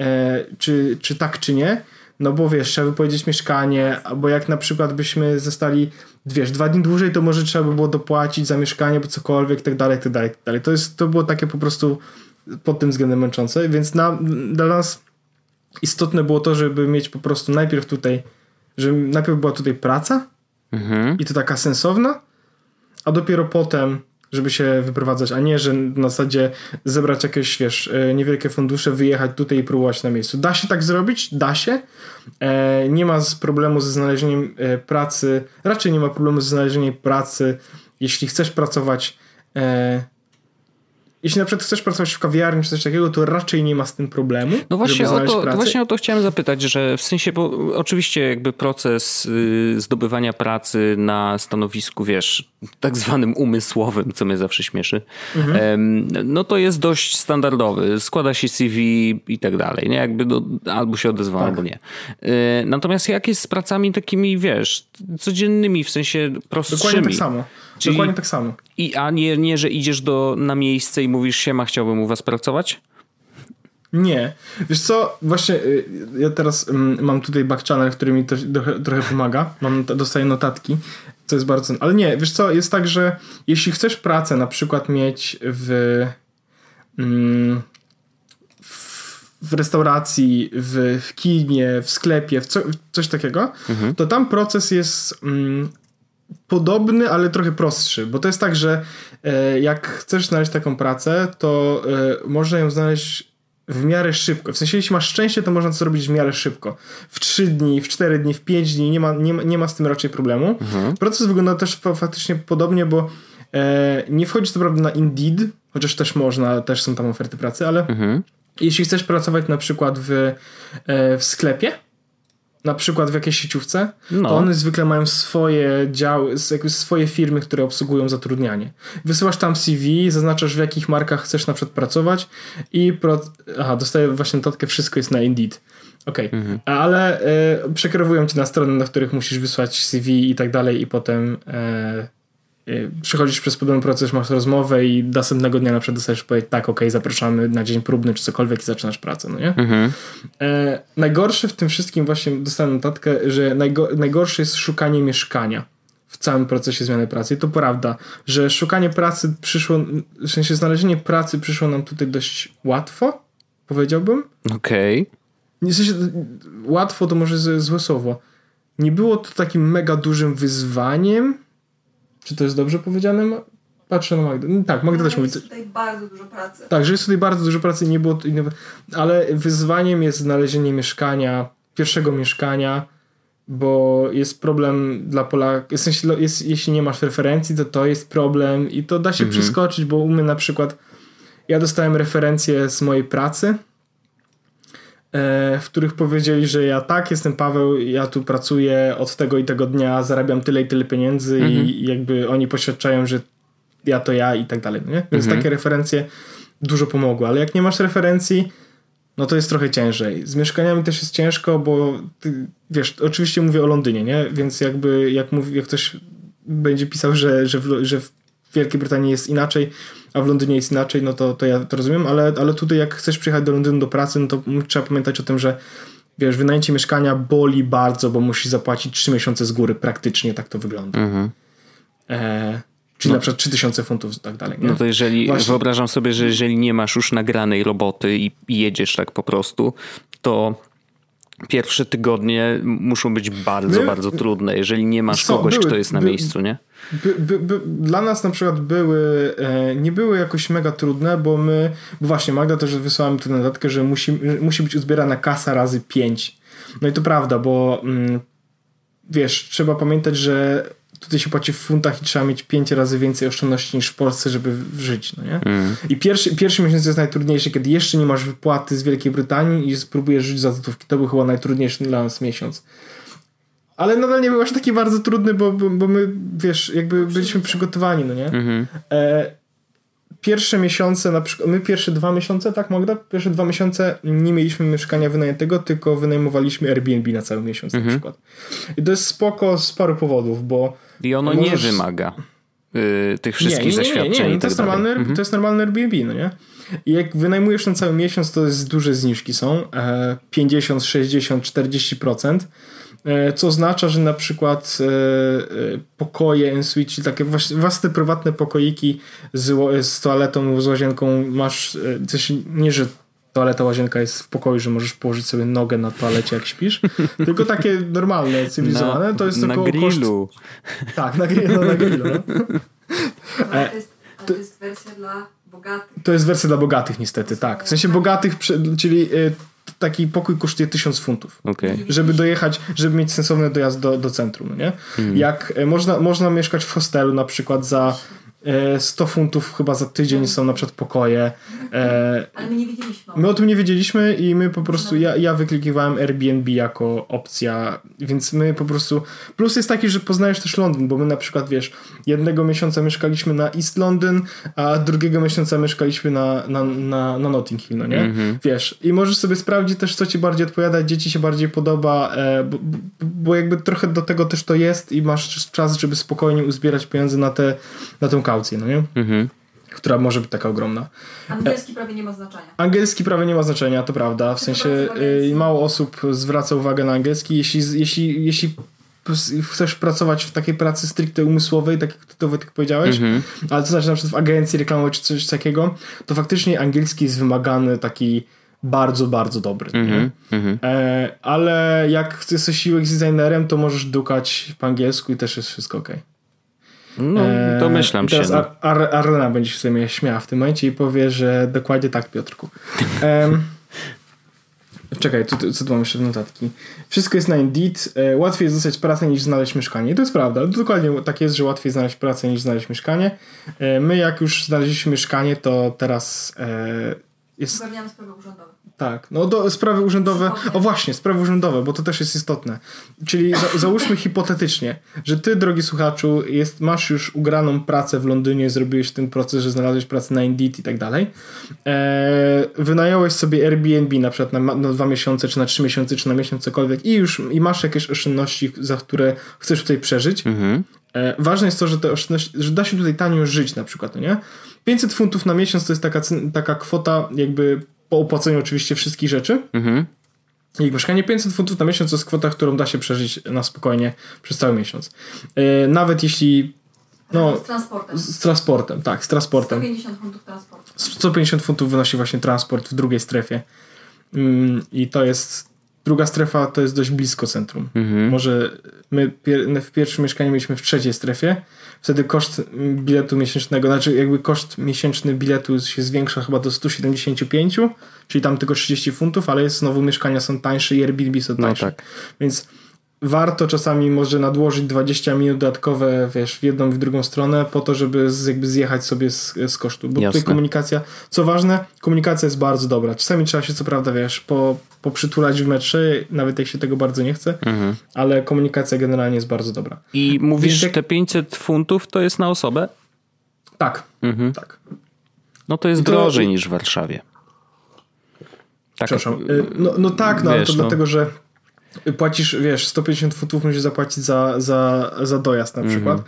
e, czy, czy tak, czy nie, no bo wiesz, trzeba wypowiedzieć mieszkanie, albo jak na przykład byśmy zostali, wiesz, dwa dni dłużej, to może trzeba by było dopłacić za mieszkanie, bo cokolwiek, tak dalej, tak dalej, tak dalej. To, jest, to było takie po prostu pod tym względem męczące, więc na, dla nas istotne było to, żeby mieć po prostu najpierw tutaj, żeby najpierw była tutaj praca, Mhm. I to taka sensowna, a dopiero potem, żeby się wyprowadzać, a nie, że na zasadzie zebrać jakieś, wiesz, e, niewielkie fundusze, wyjechać tutaj i próbować na miejscu. Da się tak zrobić? Da się. E, nie ma problemu ze znalezieniem e, pracy, raczej nie ma problemu ze znalezieniem pracy, jeśli chcesz pracować jeśli na przykład chcesz pracować w kawiarni czy coś takiego, to raczej nie ma z tym problemu.
No właśnie, o to, właśnie o to chciałem zapytać, że w sensie, bo oczywiście jakby proces y, zdobywania pracy na stanowisku, wiesz, tak zwanym umysłowym, co mnie zawsze śmieszy, mhm. no to jest dość standardowy. Składa się CV i tak dalej, nie? Jakby do, albo się odezwa, tak. albo nie. Y, natomiast jak jest z pracami takimi, wiesz, codziennymi, w sensie prostszymi?
Dokładnie tak samo. Czyli, Dokładnie tak samo.
I, a nie, nie, że idziesz do, na miejsce i mówisz siema, chciałbym u was pracować?
Nie. Wiesz co, właśnie y, ja teraz mam tutaj back channel, który mi to, trochę, trochę pomaga. Mam, dostaję notatki, co jest bardzo... Ale nie, wiesz co, jest tak, że jeśli chcesz pracę na przykład mieć w... Mm, w restauracji, w, w kinie, w sklepie, w, co, w coś takiego, mhm. to tam proces jest mm, podobny, ale trochę prostszy, bo to jest tak, że e, jak chcesz znaleźć taką pracę, to e, można ją znaleźć w miarę szybko. W sensie, jeśli masz szczęście, to można to zrobić w miarę szybko. W 3 dni, w 4 dni, w 5 dni, nie ma, nie ma, nie ma z tym raczej problemu. Mhm. Proces wygląda też faktycznie podobnie, bo e, nie wchodzi to prawda na Indeed, chociaż też można, też są tam oferty pracy, ale mhm. Jeśli chcesz pracować na przykład w, w sklepie, na przykład w jakiejś sieciówce, no. to one zwykle mają swoje działy, swoje firmy, które obsługują zatrudnianie. Wysyłasz tam CV, zaznaczasz w jakich markach chcesz na przykład pracować i pro... aha, dostaję właśnie notatkę, wszystko jest na Indeed. Okej, okay. mhm. ale y, przekierowują cię na strony, na których musisz wysłać CV i tak dalej i potem y, przechodzisz przez podobny proces, masz rozmowę i następnego dnia na przykład dostajesz powiedzieć tak, ok, zapraszamy na dzień próbny czy cokolwiek i zaczynasz pracę, no nie? Mhm. E, najgorsze w tym wszystkim właśnie dostałem notatkę, że najgo, najgorsze jest szukanie mieszkania w całym procesie zmiany pracy. I to prawda, że szukanie pracy przyszło, w sensie znalezienie pracy przyszło nam tutaj dość łatwo, powiedziałbym.
Okej.
Okay. W sensie, łatwo to może złe słowo. Nie było to takim mega dużym wyzwaniem, czy to jest dobrze powiedziane? Patrzę na Magdę. No tak, Magda no, też mówi.
Jest tutaj bardzo dużo pracy.
Tak, że jest tutaj bardzo dużo pracy, nie było. Ale wyzwaniem jest znalezienie mieszkania, pierwszego mieszkania, bo jest problem dla Polaków. W sensie, jest, jeśli nie masz referencji, to to jest problem i to da się mhm. przeskoczyć, bo u mnie na przykład ja dostałem referencje z mojej pracy w których powiedzieli, że ja tak, jestem Paweł, ja tu pracuję od tego i tego dnia, zarabiam tyle i tyle pieniędzy mhm. i jakby oni poświadczają, że ja to ja i tak dalej, no nie? Więc mhm. takie referencje dużo pomogły, ale jak nie masz referencji, no to jest trochę ciężej. Z mieszkaniami też jest ciężko, bo ty, wiesz, oczywiście mówię o Londynie, nie? Więc jakby jak, mówi, jak ktoś będzie pisał, że, że, w, że w Wielkiej Brytanii jest inaczej, a w Londynie jest inaczej, no to, to ja to rozumiem, ale, ale tutaj jak chcesz przyjechać do Londynu do pracy, no to trzeba pamiętać o tym, że wiesz, wynajęcie mieszkania boli bardzo, bo musisz zapłacić 3 miesiące z góry, praktycznie tak to wygląda. Mhm. E, czyli no. na przykład 3000 funtów i tak dalej. Nie?
No to jeżeli, Właśnie. wyobrażam sobie, że jeżeli nie masz już nagranej roboty i jedziesz tak po prostu, to pierwsze tygodnie muszą być bardzo, My, bardzo trudne, jeżeli nie masz co, kogoś, były, kto jest na by, miejscu, nie?
By, by, by, dla nas na przykład były, e, nie były jakoś mega trudne, bo my, bo właśnie Magda też wysłała mi tę notatkę, że musi, że musi być uzbierana kasa razy 5. No i to prawda, bo mm, wiesz, trzeba pamiętać, że tutaj się płaci w funtach i trzeba mieć pięć razy więcej oszczędności niż w Polsce, żeby żyć, no nie? Mm. I pierwszy, pierwszy miesiąc jest najtrudniejszy, kiedy jeszcze nie masz wypłaty z Wielkiej Brytanii i spróbujesz żyć za złotówki. To był chyba najtrudniejszy dla nas miesiąc. Ale nadal nie był aż taki bardzo trudny, bo, bo, bo my, wiesz, jakby byliśmy przygotowani, no nie? -hmm. e, pierwsze miesiące, na przykład, my pierwsze dwa miesiące, tak Magda? Pierwsze dwa miesiące nie mieliśmy mieszkania wynajętego, tylko wynajmowaliśmy Airbnb na cały miesiąc -hmm. na mhm. przykład. I to jest spoko z paru powodów, bo...
I ono możesz... nie wymaga yy, tych wszystkich nie, nie, zaświadczeń nie, nie, nie.
To, jest tak normalny, mm -hmm. to jest normalny Airbnb, no nie? I jak wynajmujesz na cały miesiąc, to jest duże zniżki są, e, 50, 60, 40%. E, co oznacza, że na przykład e, e, pokoje en-suite, czyli takie własne prywatne pokoiki z, z toaletą, z łazienką masz, coś nie, że toaleta, łazienka jest w pokoju, że możesz położyć sobie nogę na toalecie jak śpisz, tylko takie normalne, cywilizowane, na, to jest
na grillu. Koszt...
Tak, na grillu, na grillu. No.
To, jest, to jest wersja dla bogatych.
To jest wersja dla bogatych niestety, tak. W sensie bogatych, czyli taki pokój kosztuje 1000 funtów.
Okay.
Żeby dojechać, żeby mieć sensowny dojazd do, do centrum, nie? Hmm. Jak e, można, można mieszkać w hostelu na przykład za 100 e, funtów chyba za tydzień są na przykład pokoje.
E, Ale my nie wiedzieliśmy.
My o tym nie wiedzieliśmy i my po prostu, ja, ja wyklikiwałem Airbnb jako opcja, więc my po prostu, plus jest taki, że poznajesz też Londyn, bo my na przykład, wiesz, jednego miesiąca mieszkaliśmy na East London, a drugiego miesiąca mieszkaliśmy na, na, na, na Notting Hill, no nie? Mhm. Wiesz, i możesz sobie sprawdzić też, co ci bardziej odpowiada, gdzie ci się bardziej podoba, bo, bo jakby trochę do tego też to jest i masz czas, żeby spokojnie uzbierać pieniądze na, te, na tę kaucję, no nie? Mhm. Która może być taka ogromna.
Angielski prawie nie ma znaczenia.
Angielski prawie nie ma znaczenia, to prawda. W sensie y, mało osób zwraca uwagę na angielski. Jeśli, jeśli, jeśli chcesz pracować w takiej pracy stricte umysłowej, tak jak ty tak powiedziałeś, mm -hmm. ale to znaczy na przykład w agencji reklamowej czy coś takiego, to faktycznie angielski jest wymagany taki bardzo, bardzo dobry. Mm -hmm. Mm -hmm. E, ale jak jesteś UX designerem, to możesz dukać po angielsku i też jest wszystko ok.
No, domyślam
teraz
się.
No. Ar Arlena będzie się sobie śmiała w tym momencie i powie, że dokładnie tak, Piotrku. Um, czekaj, tu, co tu mam jeszcze notatki? Wszystko jest na Indeed. E, łatwiej jest dostać pracę niż znaleźć mieszkanie. to jest prawda. Dokładnie tak jest, że łatwiej znaleźć pracę niż znaleźć mieszkanie. E, my jak już znaleźliśmy mieszkanie, to teraz e,
jest... Zapewniamy sprawy urzędowe.
Tak, no do, sprawy urzędowe, o właśnie, sprawy urzędowe, bo to też jest istotne. Czyli za, załóżmy hipotetycznie, że ty, drogi słuchaczu, jest, masz już ugraną pracę w Londynie, zrobiłeś ten proces, że znalazłeś pracę na Indeed i tak dalej. Eee, wynająłeś sobie Airbnb na przykład na, na dwa miesiące, czy na trzy miesiące, czy na miesiąc, cokolwiek i już i masz jakieś oszczędności, za które chcesz tutaj przeżyć. Mhm. Eee, ważne jest to, że te oszczędności, że da się tutaj tanio żyć na przykład, no nie? 500 funtów na miesiąc to jest taka, taka kwota jakby po opłaceniu oczywiście wszystkich rzeczy. Mhm. I mieszkanie 500 funtów na miesiąc to jest kwota, którą da się przeżyć na spokojnie przez cały miesiąc. Yy, nawet jeśli
no, z transportem.
Z, z, transportem, tak, z transportem.
150 funtów transportu.
150 funtów wynosi właśnie transport w drugiej strefie. Yy, I to jest. Druga strefa to jest dość blisko centrum. Mhm. Może my pier w pierwszym mieszkaniu mieliśmy w trzeciej strefie, wtedy koszt biletu miesięcznego, znaczy jakby koszt miesięczny biletu się zwiększa chyba do 175, czyli tam tylko 30 funtów, ale jest znowu mieszkania są tańsze i Airbnb są no tańsze. No tak. Więc warto czasami może nadłożyć 20 minut dodatkowe, wiesz, w jedną i w drugą stronę po to, żeby z, jakby zjechać sobie z, z kosztu. Bo Jasne. tutaj komunikacja, co ważne, komunikacja jest bardzo dobra. Czasami trzeba się co prawda, wiesz, po, poprzytulać w metrze, nawet jak się tego bardzo nie chce, mhm. ale komunikacja generalnie jest bardzo dobra.
I mówisz, że te 500 funtów to jest na osobę?
Tak, mhm. tak.
No to jest to... drożej niż w Warszawie.
Tak, Przepraszam. Y, no, no tak, no, wiesz, ale to no. dlatego, że płacisz, wiesz, 150 funtów musisz zapłacić za, za, za dojazd na mhm. przykład,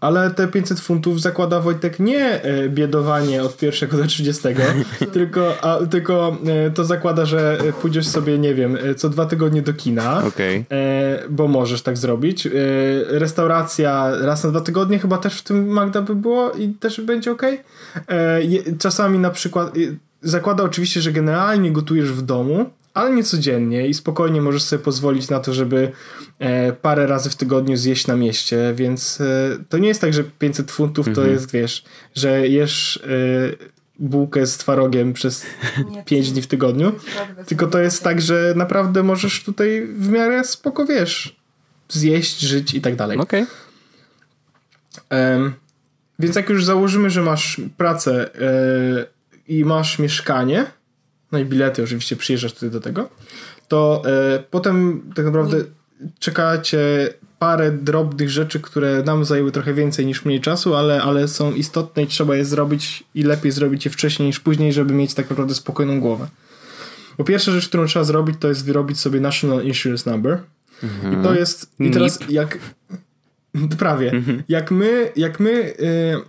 ale te 500 funtów zakłada Wojtek nie e, biedowanie od pierwszego do 30, tylko, a, tylko e, to zakłada, że pójdziesz sobie, nie wiem, e, co dwa tygodnie do kina, okay. bo możesz tak zrobić. Restauracja raz na dwa tygodnie chyba też w tym Magda by było i też będzie ok. Czasami na przykład zakłada oczywiście, że generalnie gotujesz w domu, ale nie codziennie i spokojnie możesz sobie pozwolić na to, żeby e, parę razy w tygodniu zjeść na mieście, więc e, to nie jest tak, że 500 funtów mhm. to jest, wiesz, że jesz e, bułkę z twarogiem przez 5 dni w tygodniu, tylko to jest tak, że naprawdę możesz tutaj w miarę spoko, wiesz, zjeść, żyć i tak dalej.
Okej.
Okay. Więc jak już założymy, że masz pracę i masz mieszkanie, no i bilety oczywiście przyjeżdżasz tutaj do tego, to e, potem tak naprawdę czekacie parę drobnych rzeczy, które nam zajęły trochę więcej niż mniej czasu, ale, ale są istotne i trzeba je zrobić i lepiej zrobić je wcześniej niż później, żeby mieć tak naprawdę spokojną głowę. Po pierwsza rzecz, którą trzeba zrobić, to jest wyrobić sobie National Insurance Number. Mhm. I to jest. I teraz jak. Prawie. Mhm. Jak my, jak my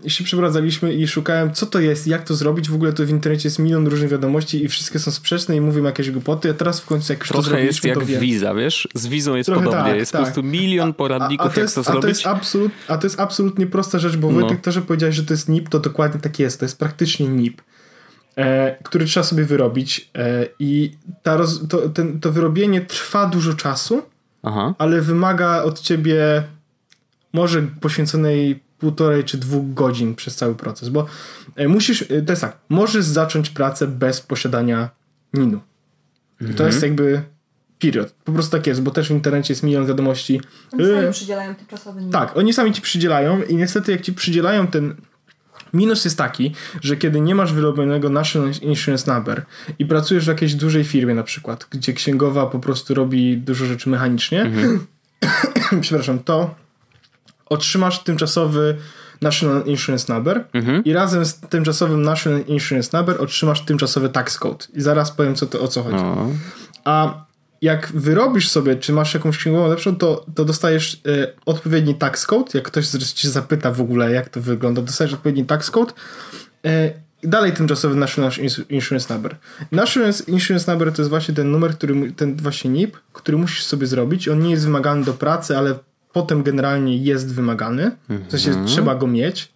y, się przeprowadzaliśmy i szukałem, co to jest, jak to zrobić, w ogóle to w internecie jest milion różnych wiadomości i wszystkie są sprzeczne i mówią jakieś głupoty, a teraz w końcu jak już
Trochę
to zrobiliśmy,
jest jak
to
wiza, wiesz? Z wizą jest Trochę podobnie. Tak, jest tak. po prostu milion poradników, a, a to jest, jak to
a
zrobić.
To jest absolut, a to jest absolutnie prosta rzecz, bo no. Wojtek to, że powiedziałeś, że to jest NIP, to dokładnie tak jest. To jest praktycznie NIP. E, który trzeba sobie wyrobić e, i ta roz, to, ten, to wyrobienie trwa dużo czasu, Aha. ale wymaga od ciebie może poświęconej półtorej czy dwóch godzin przez cały proces, bo e, musisz, e, to jest tak, możesz zacząć pracę bez posiadania NIN-u. Mhm. To jest mhm. jakby period. Po prostu tak jest, bo też w internecie jest milion wiadomości.
Oni sami e, przydzielają tymczasowy NIN.
Tak, oni sami ci przydzielają i niestety jak ci przydzielają ten Minus jest taki, że kiedy nie masz wyrobionego National Insurance Number i pracujesz w jakiejś dużej firmie na przykład, gdzie księgowa po prostu robi dużo rzeczy mechanicznie, mhm. przepraszam, to otrzymasz tymczasowy National Insurance Number mhm. i razem z tymczasowym National Insurance Number otrzymasz tymczasowy tax code. I zaraz powiem co to, o co chodzi. O. A jak wyrobisz sobie, czy masz jakąś księgową lepszą, to, to dostajesz y, odpowiedni tax code. Jak ktoś cię zapyta w ogóle, jak to wygląda, dostajesz odpowiedni tax code. Y, dalej tymczasowy National Insurance Number. National Insurance Number to jest właśnie ten numer, który, ten właśnie NIP, który musisz sobie zrobić. On nie jest wymagany do pracy, ale potem generalnie jest wymagany, w sensie mhm. trzeba go mieć.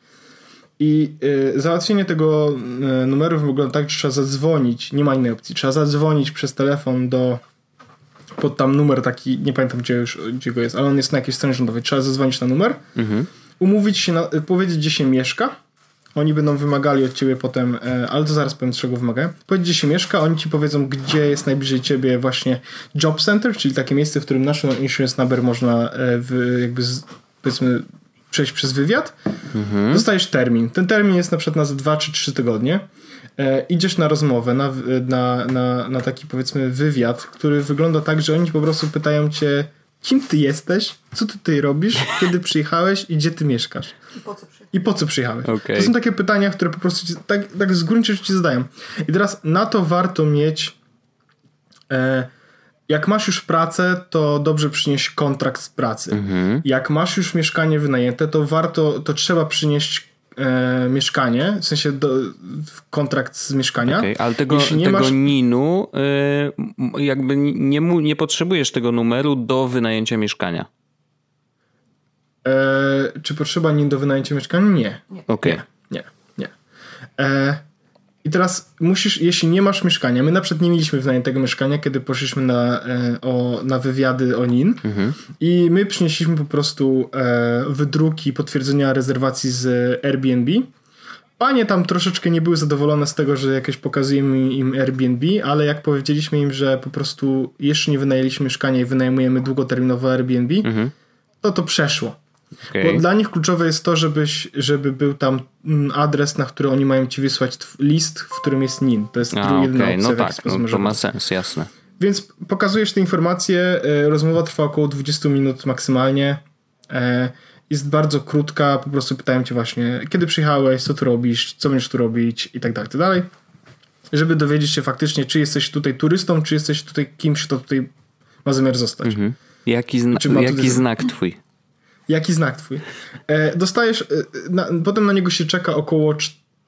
I y, załatwienie tego y, numeru wygląda tak, że trzeba zadzwonić, nie ma innej opcji, trzeba zadzwonić przez telefon do pod tam numer taki, nie pamiętam gdzie już gdzie go jest, ale on jest na jakiejś stronie rządowej. Trzeba zadzwonić na numer, mhm. umówić się, na, powiedzieć gdzie się mieszka oni będą wymagali od ciebie potem, e, ale to zaraz powiem, czego wymagają. Powiedz, gdzie się mieszka, oni ci powiedzą, gdzie jest najbliżej ciebie właśnie job center, czyli takie miejsce, w którym National Insurance Number można e, w, jakby z, powiedzmy przejść przez wywiad. Mhm. Dostajesz termin. Ten termin jest na przykład na 2 czy 3 tygodnie. e, idziesz na rozmowę, na, na, na, na taki powiedzmy wywiad, który wygląda tak, że oni po prostu pytają cię, kim ty jesteś, co ty tutaj robisz, kiedy przyjechałeś i gdzie ty mieszkasz.
I po co przyjechałeś?
I po co przyjechałeś?
Okay.
To są takie pytania, które po prostu ci, tak, tak z gruntu ci zadają. I teraz na to warto mieć e, jak masz już pracę, to dobrze przynieść kontrakt z pracy.
Mhm.
Jak masz już mieszkanie wynajęte, to warto, to trzeba przynieść e, mieszkanie, w sensie do, kontrakt z mieszkania.
Okay, ale tego, tego masz... NIN-u y, jakby nie, nie potrzebujesz tego numeru do wynajęcia mieszkania.
E, czy potrzeba NIN do wynajęcia mieszkania? Nie.
nie. Okay.
Nie, nie, nie. E, i teraz musisz, jeśli nie masz mieszkania, my na przykład nie mieliśmy wynajętego mieszkania, kiedy poszliśmy na, e, o, na wywiady o NIN mhm. i my przynieśliśmy po prostu e, wydruki potwierdzenia rezerwacji z Airbnb. Panie tam troszeczkę nie były zadowolone z tego, że jakieś pokazujemy im Airbnb, ale jak powiedzieliśmy im, że po prostu jeszcze nie wynajęliśmy mieszkania i wynajmujemy długoterminowo Airbnb, mhm. to to przeszło. Okay. Bo dla nich kluczowe jest to, żebyś, żeby był tam mm, adres, na który oni mają ci wysłać list, w którym jest NIN. To jest
A, jedna okay. opcja. No tak, no, to ma sens, jasne.
Więc pokazujesz te informacje, e, rozmowa trwa około 20 minut maksymalnie. E, jest bardzo krótka, po prostu pytają cię właśnie, kiedy przyjechałeś, co tu robisz, co będziesz tu robić i tak dalej, tak dalej. Żeby dowiedzieć się faktycznie, czy jesteś tutaj turystą, czy jesteś tutaj kimś, kto tutaj ma zamiar zostać. Mhm.
Jaki, zna- jaki znak twój?
Jaki znak twój? E, dostajesz, e, na, potem na niego się czeka około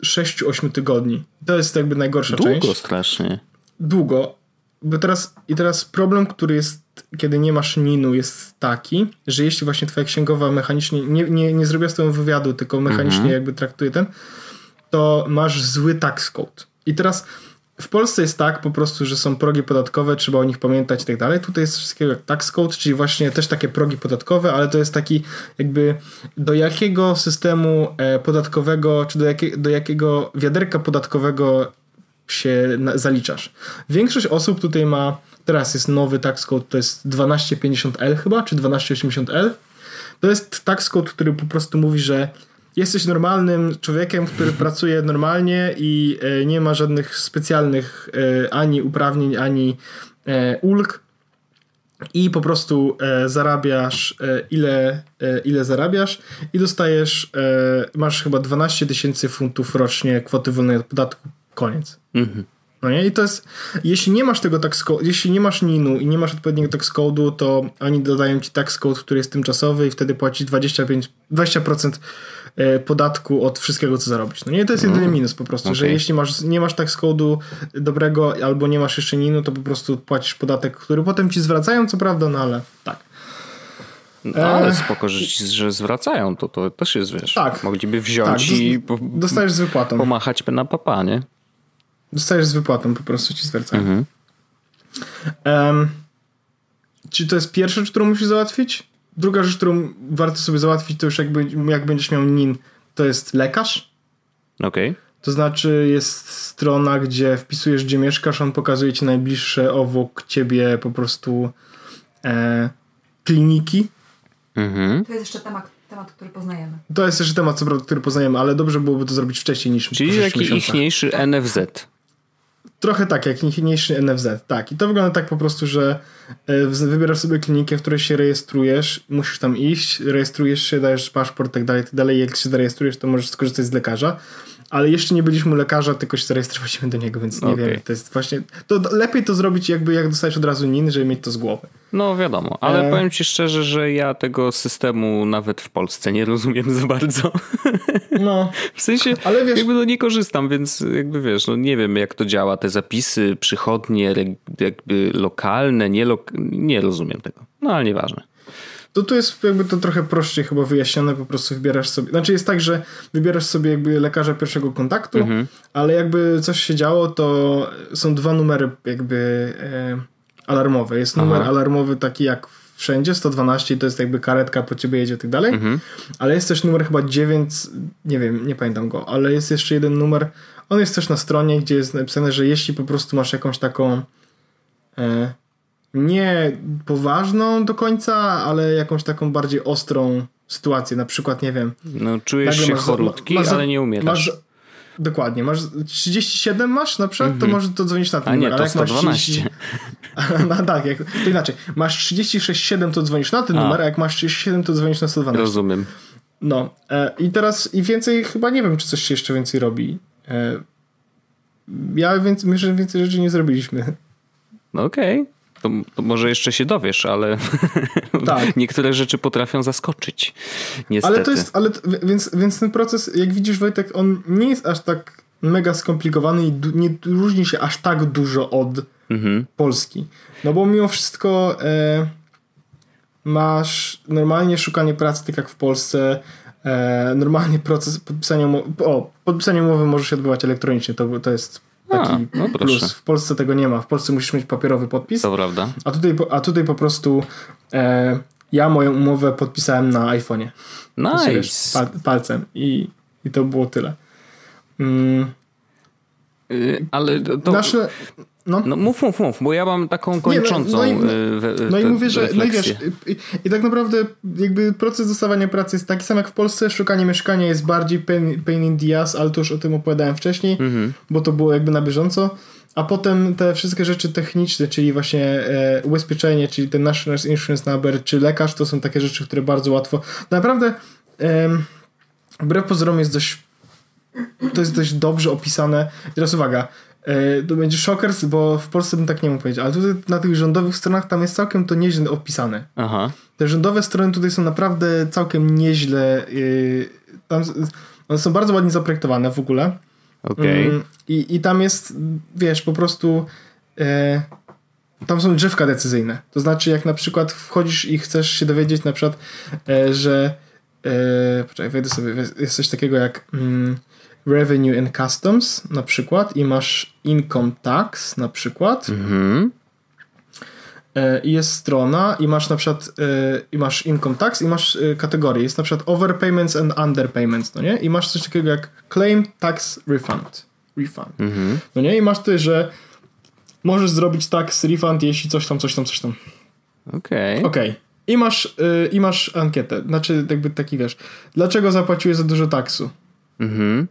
6-8 tygodni. To jest jakby najgorsza
Długo
część.
Długo strasznie.
Długo. Bo teraz, I teraz problem, który jest, kiedy nie masz NIN-u, jest taki, że jeśli właśnie twoja księgowa mechanicznie, nie, nie, nie zrobiła z tobą wywiadu, tylko mechanicznie mhm. jakby traktuje ten, to masz zły tax code. I teraz w Polsce jest tak po prostu, że są progi podatkowe, trzeba o nich pamiętać i tak dalej. Tutaj jest wszystkiego jak tax code, czyli właśnie też takie progi podatkowe, ale to jest taki jakby do jakiego systemu e, podatkowego, czy do, jakie, do jakiego wiaderka podatkowego się zaliczasz. Większość osób tutaj ma, teraz jest nowy tax code, to jest 1250L chyba, czy 1280L. To jest tax code, który po prostu mówi, że jesteś normalnym człowiekiem, który pracuje normalnie i e, nie ma żadnych specjalnych e, ani uprawnień, ani e, ulg i po prostu zarabiasz ile, ile zarabiasz i dostajesz, masz chyba 12 tysięcy funtów rocznie kwoty wolnej od podatku, koniec. Mhm. No nie? I to jest, jeśli nie masz tego tax code, jeśli nie masz NIN-u i nie masz odpowiedniego tax code'u, to oni dodają ci tax code, który jest tymczasowy i wtedy płacisz 25, 20% E, podatku od wszystkiego, co zarobisz. No nie, to jest jedyny minus po prostu, okay. że jeśli masz, nie masz tax code'u dobrego albo nie masz jeszcze NIN-u, to po prostu płacisz podatek, który potem ci zwracają, co prawda, no ale tak.
No, ale e, spoko, że, ci, że zwracają, to, to też jest, wiesz, tak, mogliby wziąć tak, i po,
dostajesz z wypłatą.
pomachać na papa, nie?
Dostajesz z wypłatą, po prostu ci zwracają. Mhm. Um, czy to jest pierwsze, którą musisz załatwić? Druga rzecz, którą warto sobie załatwić, to już jakby, jak będziesz miał NIN, to jest lekarz.
Okej. Okay.
To znaczy jest strona, gdzie wpisujesz, gdzie mieszkasz, on pokazuje ci najbliższe obok ciebie po prostu e, kliniki.
Mhm. To jest jeszcze temat, temat, który poznajemy.
To jest jeszcze temat, który poznajemy, ale dobrze byłoby to zrobić wcześniej niż
Czyli taki ichniejszy NFZ.
Trochę tak, jak ichniejszy NFZ, tak. I to wygląda tak po prostu, że e, wybierasz sobie klinikę, w której się rejestrujesz, musisz tam iść, rejestrujesz się, dajesz paszport, tak dalej, tak dalej. Jak się zarejestrujesz, to możesz skorzystać z lekarza ale jeszcze nie byliśmy u lekarza, tylko się zarejestrowaliśmy do niego, więc nie okay. wiem. To jest właśnie. To lepiej to zrobić, jakby jak dostajesz od razu NIN, żeby mieć to z głowy.
No wiadomo, ale e... powiem ci szczerze, że ja tego systemu nawet w Polsce nie rozumiem za bardzo. No. w sensie, ale wiesz... jakby no nie korzystam, więc jakby wiesz, no nie wiem jak to działa, te zapisy, przychodnie, jakby lokalne, nie, lo... nie rozumiem tego. No ale nieważne
to tu jest jakby to trochę prościej chyba wyjaśnione, po prostu wybierasz sobie, znaczy jest tak, że wybierasz sobie jakby lekarza pierwszego kontaktu, mhm. ale jakby coś się działo, to są dwa numery jakby e, alarmowe. Jest numer Aha. alarmowy taki jak wszędzie, 112 to jest jakby karetka po ciebie jedzie i tak dalej, mhm. ale jest też numer chyba 9, nie wiem, nie pamiętam go, ale jest jeszcze jeden numer, on jest też na stronie, gdzie jest napisane, że jeśli po prostu masz jakąś taką e, nie poważną do końca, ale jakąś taką bardziej ostrą sytuację. Na przykład, nie wiem.
No, czujesz się chorutki, masz, ale nie umierasz. Masz,
Dokładnie. Masz 37 masz na przykład, to może to dzwonić na ten
A nie,
numer.
to
ale jak masz
112.
30... no, tak, jak... to inaczej. Masz 36,7 to dzwonisz na ten
A.
numer, a jak masz 37 to dzwonisz na 112.
Rozumiem.
No e, i teraz i więcej chyba nie wiem, czy coś się jeszcze więcej robi. E, ja więc myślę, że więcej rzeczy nie zrobiliśmy.
No okej. To, to może jeszcze się dowiesz, ale
Tak.
niektóre rzeczy potrafią zaskoczyć. Niestety.
Ale to jest, ale więc, więc ten proces, jak widzisz Wojtek, on nie jest aż tak mega skomplikowany i nie różni się aż tak dużo od
Mhm.
Polski. No bo mimo wszystko e, masz normalnie szukanie pracy, tak jak w Polsce. E, normalnie proces podpisania umowy, o, podpisanie umowy może się odbywać elektronicznie, to, to jest taki
A, no
plus. W Polsce tego nie ma. W Polsce musisz mieć papierowy podpis,
To prawda.
a tutaj, po- a tutaj po prostu e, ja moją umowę podpisałem na iPhone'ie. Się, wiesz,
Nice.
pal, palcem i, i to było tyle. Mm,
Y, Ale to, to,
nasze, no.
no mów, mów, mów, bo ja mam taką kończącą
no i- no-
y, we-
No i mówię, że no i wiesz, i, i tak naprawdę jakby proces dostawania pracy jest taki sam jak w Polsce, szukanie mieszkania jest bardziej pain, pain in the ass, ale to już o tym opowiadałem wcześniej,
Mhm.
bo to było jakby na bieżąco, a potem te wszystkie rzeczy techniczne, czyli właśnie e, ubezpieczenie, czyli ten National Insurance Number, czy lekarz, to są takie rzeczy, które bardzo łatwo, naprawdę em, wbrew pozorom jest dość to jest dość dobrze opisane. Teraz uwaga, e, to będzie szokers, bo w Polsce bym tak nie mógł powiedzieć, ale tutaj na tych rządowych stronach tam jest całkiem to nieźle opisane.
Aha.
Te rządowe strony tutaj są naprawdę całkiem nieźle. Yy, tam, one są bardzo ładnie zaprojektowane w ogóle.
Okej.
Mm, i, I tam jest, wiesz, po prostu. E, tam są drzewka decyzyjne. To znaczy, jak na przykład wchodzisz i chcesz się dowiedzieć, na przykład, e, że. E, poczekaj, wejdę sobie. Jest coś takiego jak mm, Revenue and Customs, na przykład, i masz Income Tax, na przykład.
Mhm.
E, i jest strona i masz na przykład e, i masz income tax i masz e, kategorie. Jest na przykład overpayments and underpayments, no nie? I masz coś takiego jak claim tax refund. Refund.
Mhm.
No nie? I masz tutaj, że możesz zrobić tax refund, jeśli coś tam, coś tam, coś tam.
Okej.
Okej. I masz i masz ankietę. Znaczy jakby taki wiesz, dlaczego zapłaciłeś za dużo taksu?
Mhm.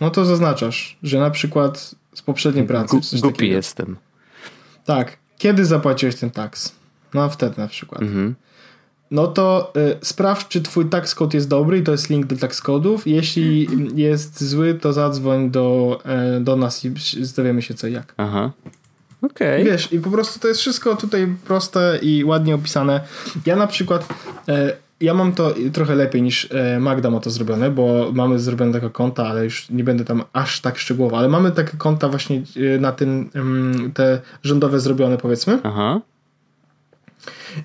No to zaznaczasz, że na przykład z poprzedniej pracy.
Gu- Głupi
takiego.
jestem.
Tak. Kiedy zapłaciłeś ten tax? No wtedy na przykład.
Mhm.
No to y, sprawdź, czy twój tax code jest dobry i to jest link do tax codów. Jeśli jest zły, to zadzwoń do, e, do nas i dowiemy się co i jak.
Aha. Okej.
Wiesz, i po prostu to jest wszystko tutaj proste i ładnie opisane. Ja na przykład, e, ja mam to trochę lepiej niż e, Magda ma to zrobione, bo mamy zrobione takie konta, ale już nie będę tam aż tak szczegółowo, ale mamy takie konta właśnie e, na tym, mm, te rządowe zrobione powiedzmy.
Aha.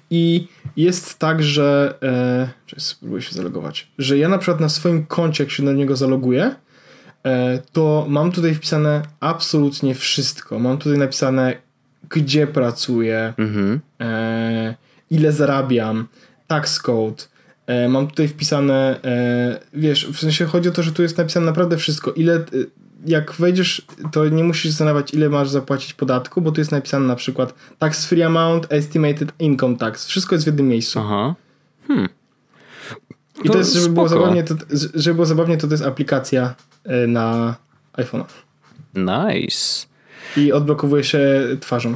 I jest tak, że. E, czekaj, spróbuję się zalogować. Że ja na przykład na swoim koncie, jak się na niego zaloguję, e, to mam tutaj wpisane absolutnie wszystko. Mam tutaj napisane, gdzie pracuję,
Mhm.
e, ile zarabiam, tax code. E, mam tutaj wpisane, e, wiesz, w sensie chodzi o to, że tu jest napisane naprawdę wszystko. Ile, e, jak wejdziesz, to nie musisz zastanawiać, ile masz zapłacić podatku, bo tu jest napisane na przykład tax free amount, estimated income tax. Wszystko jest w jednym miejscu.
Aha.
I to,
to
jest, żeby było, zabawnie, to, żeby było zabawnie, to to jest aplikacja na iPhone'a.
Nice.
I odblokowuje się twarzą.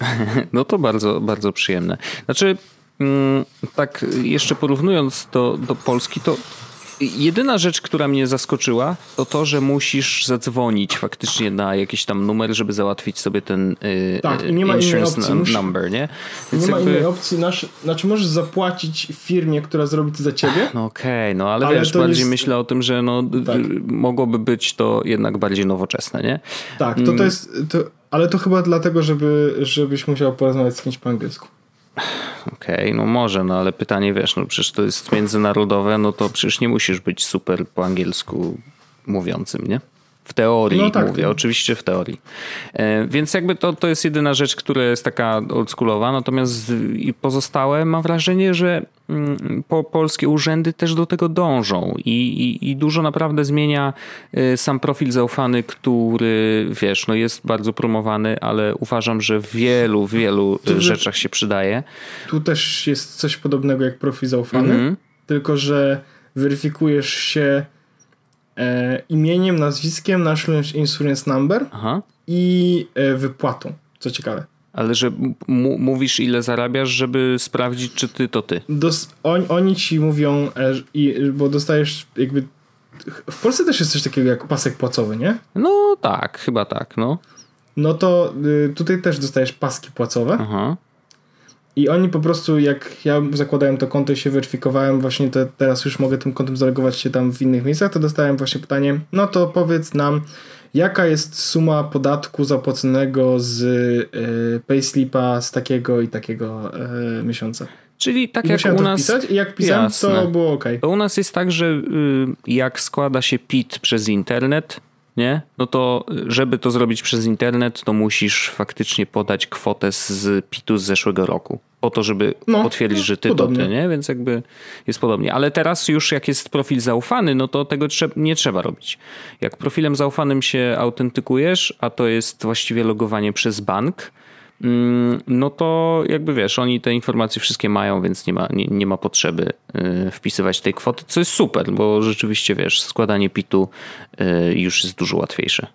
No to bardzo, bardzo przyjemne. Znaczy, tak jeszcze porównując do, do Polski, to jedyna rzecz, która mnie zaskoczyła, to to, że musisz zadzwonić faktycznie na jakiś tam numer, żeby załatwić sobie ten y,
Tak,
y,
nie ma innej
insurance
opcji.
number, nie? Więc
Nie ma
jakby-
innej opcji. Nasz, znaczy możesz zapłacić firmie, która zrobi to za ciebie.
No okej, no ale,
Ale
wiesz,
to
bardziej
jest-
myślę o tym, że no,
Tak.
mogłoby być to jednak bardziej nowoczesne, nie?
Tak, to,
Mm.
to jest. To, ale to chyba dlatego, żeby, żebyś musiał porozmawiać z kimś po angielsku.
Okej, no może, no ale pytanie, wiesz, no przecież to jest międzynarodowe, no to przecież nie musisz być super po angielsku mówiącym, nie? W teorii
No tak,
mówię,
to-
oczywiście w teorii. E, więc jakby to, to jest jedyna rzecz, która jest taka oldschoolowa, natomiast i pozostałe mam wrażenie, że po, polskie urzędy też do tego dążą i, i, i dużo naprawdę zmienia e, sam profil zaufany, który wiesz, no jest bardzo promowany, ale uważam, że w wielu, wielu e,
że-
rzeczach się przydaje.
Tu też jest coś podobnego jak profil zaufany,
Mhm.
tylko że weryfikujesz się e, imieniem, nazwiskiem, National Insurance Number
Aha.
i e, wypłatą, co ciekawe.
Ale że mówisz ile zarabiasz, żeby sprawdzić, czy ty to ty.
Dos, on, oni ci mówią, e, i, bo dostajesz jakby... W Polsce też jest coś takiego jak pasek płacowy, nie?
No tak, chyba tak, no.
No to y, tutaj też dostajesz paski płacowe.
Aha.
I oni po prostu, jak ja zakładałem to konto i się weryfikowałem, właśnie te, teraz już mogę tym kontem zalogować się tam w innych miejscach, to dostałem właśnie pytanie, no to powiedz nam, jaka jest suma podatku zapłaconego z y, payslipa z takiego i takiego y, miesiąca.
Czyli tak
I
jak u nas.
wpisać i jak pisałem,
Jasne.
to było ok.
U nas jest tak, że y, jak składa się PIT przez internet, nie? No to y, żeby to zrobić przez internet, to musisz faktycznie podać kwotę z PIT-u z zeszłego roku. Po to, żeby
No,
potwierdzić, że ty
podobnie.
to ty, nie? Więc jakby jest podobnie. Ale teraz już jak jest profil zaufany, no to tego trze- nie trzeba robić. Jak profilem zaufanym się autentykujesz, a to jest właściwie logowanie przez bank, Mm, no to jakby wiesz, oni te informacje wszystkie mają, więc nie ma, nie, nie ma potrzeby y, wpisywać tej kwoty, co jest super, bo rzeczywiście wiesz, składanie PIT-u y, już jest dużo łatwiejsze.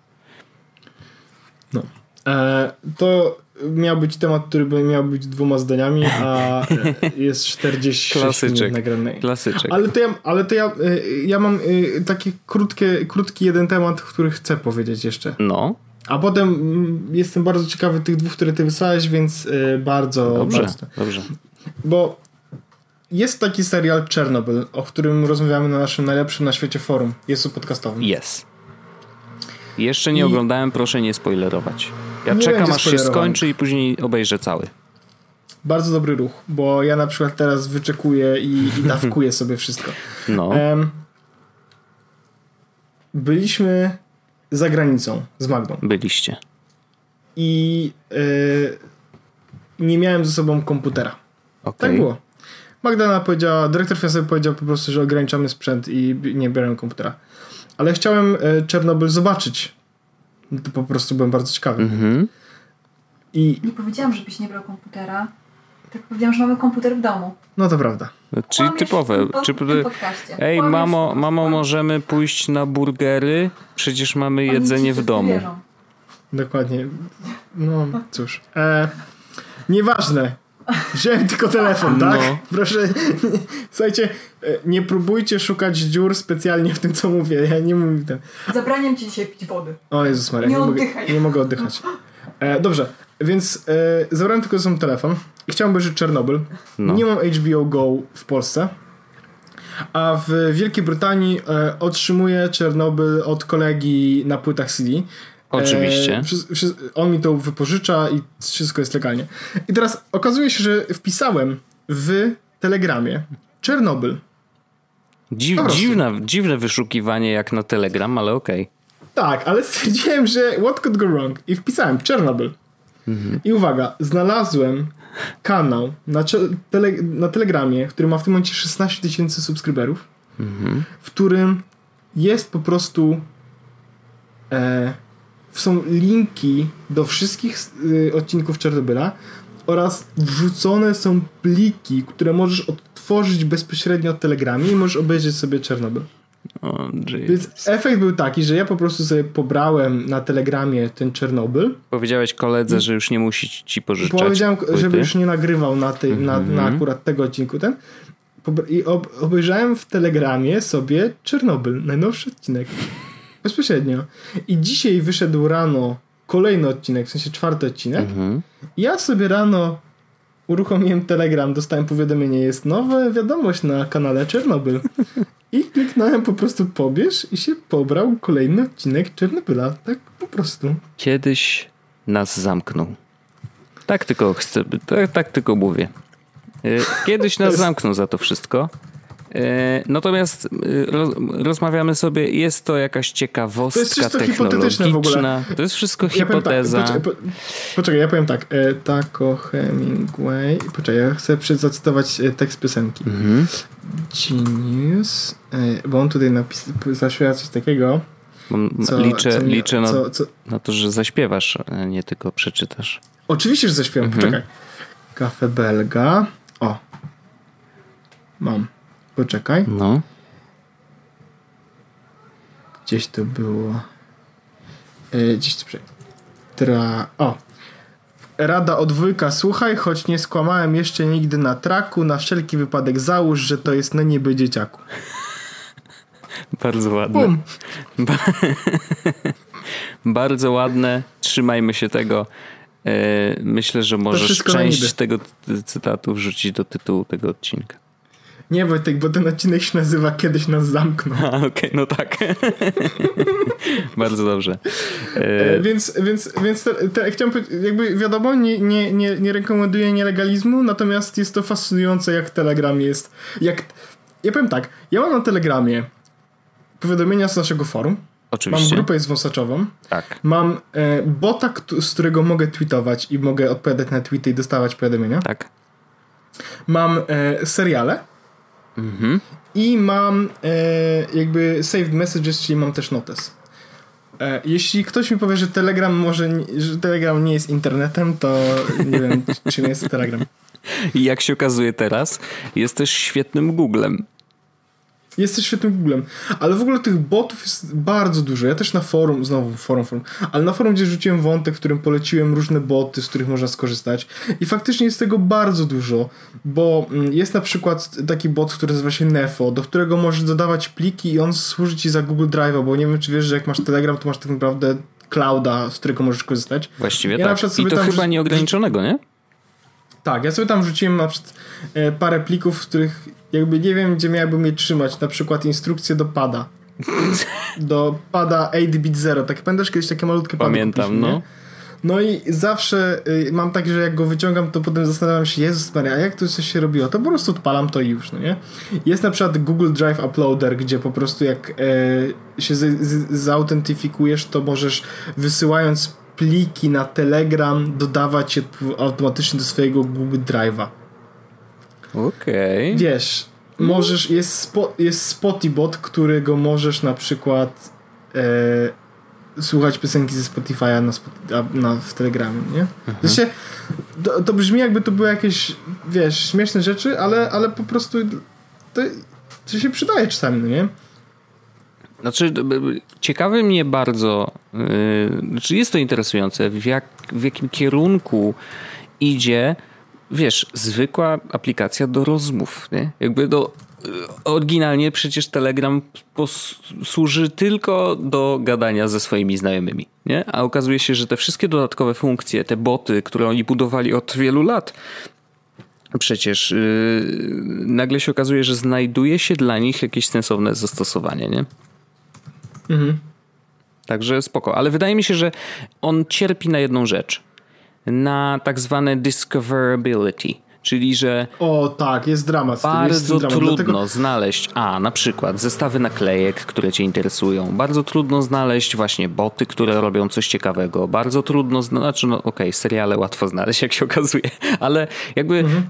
No. E, to miał być temat, który by miał być dwoma zdaniami, a jest 46
Klasyczek.
minut nagranej.
Klasyczek.
Ale to ja, ale to ja, y, ja mam y, taki krótkie, krótki jeden temat, który chcę powiedzieć jeszcze.
No,
A potem mm, jestem bardzo ciekawy tych dwóch, które ty wysłałeś, więc y, bardzo,
dobrze,
bardzo.
dobrze.
Bo jest taki serial Czernobyl, o którym rozmawiamy na naszym najlepszym na świecie forum, jest podcastowym.
Jest. Jeszcze nie
I-
oglądałem, proszę nie spoilerować. Ja
Nie
czekam, aż się skończy i później obejrzę cały.
Bardzo dobry ruch, bo ja na przykład teraz wyczekuję i, i dawkuję sobie wszystko.
No,
Em, byliśmy za granicą z Magdą
byliście.
i y, nie miałem ze sobą komputera.
Okej.
Tak było. Magdalena powiedziała, dyrektor finansowy powiedział po prostu, że ograniczamy sprzęt i nie biorę komputera. Ale chciałem e, Czernobyl zobaczyć. To po prostu byłem bardzo ciekawy.
Mhm.
I
Nie powiedziałam, żebyś nie brał komputera. Tak powiedziałam, że mamy komputer w domu.
no to prawda.
No, Czyli
Kłamiesz
typowe.
w tym-
Czy. Ej,
Kłamiesz,
mamo, mamo, możemy pójść na burgery? Przecież mamy
Oni
jedzenie w domu.
wierzą.
Dokładnie. No cóż. E, nieważne. Wziąłem tylko telefon, tak?
No.
Proszę. Słuchajcie, e, nie próbujcie szukać dziur specjalnie w tym, co mówię. Ja nie mówię ten.
Zabraniam ci dzisiaj pić wody.
O Jezus Maria,
Nie
nie, mogę, nie mogę oddychać. E, dobrze, więc e, zabrałem tylko sobą telefon i chciałem obejrzeć Czernobyl.
No.
Nie mam HBO Go w Polsce. A w Wielkiej Brytanii e, otrzymuję Czernobyl od kolegi na płytach CD.
Oczywiście.
E, wszy- wszy- on mi to wypożycza i wszystko jest legalnie. I teraz okazuje się, że wpisałem w Telegramie Czernobyl.
Dziw, dziwne, dziwne wyszukiwanie jak na Telegram, ale okej.
Tak, ale stwierdziłem, że what could go wrong? I wpisałem Czernobyl. I uwaga, znalazłem kanał na, tele, na Telegramie, który ma w tym momencie 16 tysięcy subskryberów, w którym jest po prostu e, są linki do wszystkich y, odcinków Czernobyla oraz wrzucone są pliki, które możesz odtworzyć bezpośrednio w Telegramie i możesz obejrzeć sobie Czernobyl.
O, jeez.
Więc efekt był taki, że ja po prostu sobie pobrałem na Telegramie ten Czernobyl.
Powiedziałeś koledze, że już nie musi ci pożyczać
Powiedziałem,
płyty.
żeby już nie nagrywał na, tej, na,
Mhm.
na akurat tego odcinku ten. I ob, obejrzałem w Telegramie sobie Czernobyl, najnowszy odcinek. Bezpośrednio. I dzisiaj wyszedł rano kolejny odcinek, w sensie czwarty odcinek.
Mhm.
Ja sobie rano uruchomiłem Telegram, dostałem powiadomienie, jest nowa wiadomość na kanale Czernobyl. I kliknąłem po prostu pobierz i się pobrał kolejny odcinek Czernobyla. Tak po prostu.
Kiedyś nas zamknął. Tak tylko chcę, tak, tak tylko mówię. Y, Kiedyś nas zamknął za to wszystko. Y, Natomiast y, roz, rozmawiamy sobie, jest to jakaś ciekawostka
To jest czysto hipotetyczne w ogóle.
technologiczna. To jest wszystko
Ja powiem
hipoteza.
Tak, poczekaj, po, poczekaj, ja powiem tak. E, Taco Hemingway. Poczekaj, ja chcę zacytować e, tekst piosenki.
Mhm.
Genius. E, bo on tutaj napis, zaśpiewa coś takiego. Co,
liczę
co
liczę na,
co, co,
na to, że zaśpiewasz, a nie tylko przeczytasz.
Oczywiście, że zaśpiewam.
Mhm.
Poczekaj. Kafe belga. O. Mam. Poczekaj.
No.
Gdzieś to było. Yy, gdzieś to przejdę. Tra... O. Rada od wujka, słuchaj, choć nie skłamałem jeszcze nigdy na traku, na wszelki wypadek załóż, że to jest na niby dzieciaku.
Bardzo ładne. Ba Bardzo ładne. Trzymajmy się tego. E, myślę, że możesz część tego cytatu wrzucić do tytułu tego odcinka.
Nie Wojtek, bo ten odcinek się nazywa Kiedyś nas zamknął.
A, okej, no tak. Bardzo dobrze.
E, Więc, więc, więc te, te, chciałem powiedzieć, jakby wiadomo, nie, nie, nie, nie rekomenduję nielegalizmu, natomiast jest to fascynujące, jak Telegram jest. Jak, ja powiem tak, ja mam na Telegramie powiadomienia z naszego forum, mam
oczywiście.
grupę zwąsaczową,
Tak.
mam e, bota, z którego mogę tweetować i mogę odpowiadać na tweety i dostawać powiadomienia,
Tak.
mam e, seriale
Mhm.
i mam e, jakby saved messages, czyli mam też notes. E, jeśli ktoś mi powie, że Telegram może, nie- że Telegram nie jest internetem, to nie wiem, czym jest Telegram.
I jak się okazuje teraz, jest też świetnym Googlem.
Jest też świetnym Googlem, ale w ogóle tych botów jest bardzo dużo. Ja też na forum, znowu forum, forum, ale na forum, gdzie rzuciłem wątek, w którym poleciłem różne boty, z których można skorzystać i faktycznie jest tego bardzo dużo, bo mm, jest na przykład taki bot, który nazywa się Nefo, do którego możesz dodawać pliki i on służy ci za Google Drive'a, bo nie wiem, czy wiesz, że jak masz Telegram, to masz tak naprawdę clouda, z którego możesz korzystać.
Właściwie
Ja
tak. I to chyba nieograniczonego, nie?
Tak, ja sobie tam wrzuciłem na przykład e, parę plików, w których jakby nie wiem, gdzie miałbym je trzymać. Na przykład instrukcje do pada. Do pada 8-bit 0. Tak pamiętasz kiedyś takie malutkie pady
Pamiętam, no.
No i zawsze y, mam tak, że jak go wyciągam, to potem zastanawiam się, Jezus Maria, a jak to coś się robiło? To po prostu odpalam to i już, no nie? Jest na przykład Google Drive Uploader, gdzie po prostu jak e, się z, z, zautentyfikujesz, to możesz wysyłając pliki na Telegram dodawać je automatycznie do swojego Google Drive'a.
Okej.
Wiesz, możesz, jest, spo, jest Spotibot, którego możesz na przykład e, słuchać piosenki ze Spotify'a na, na, w Telegramie, nie? W sensie, to, to brzmi jakby to były jakieś, wiesz, śmieszne rzeczy, ale, ale po prostu to, to się przydaje czasami, no nie?
Znaczy, ciekawy mnie bardzo, yy, znaczy jest to interesujące, w, jak, w jakim kierunku idzie, wiesz, zwykła aplikacja do rozmów, nie? Jakby do, oryginalnie przecież Telegram służy tylko do gadania ze swoimi znajomymi, nie? A okazuje się, że te wszystkie dodatkowe funkcje, te boty, które oni budowali od wielu lat, przecież yy, nagle się okazuje, że znajduje się dla nich jakieś sensowne zastosowanie, nie?
Mhm.
Także spoko. Ale wydaje mi się, że on cierpi na jedną rzecz. Na tak zwane discoverability. Czyli, że
O tak, jest dramat. z tym, jest z
bardzo
dramat.
trudno
Dlatego,
znaleźć, a na przykład zestawy naklejek, które cię interesują. Bardzo trudno znaleźć właśnie boty, które robią coś ciekawego. Bardzo trudno znaleźć, znaczy no okej, seriale łatwo znaleźć, jak się okazuje, ale jakby
Mhm.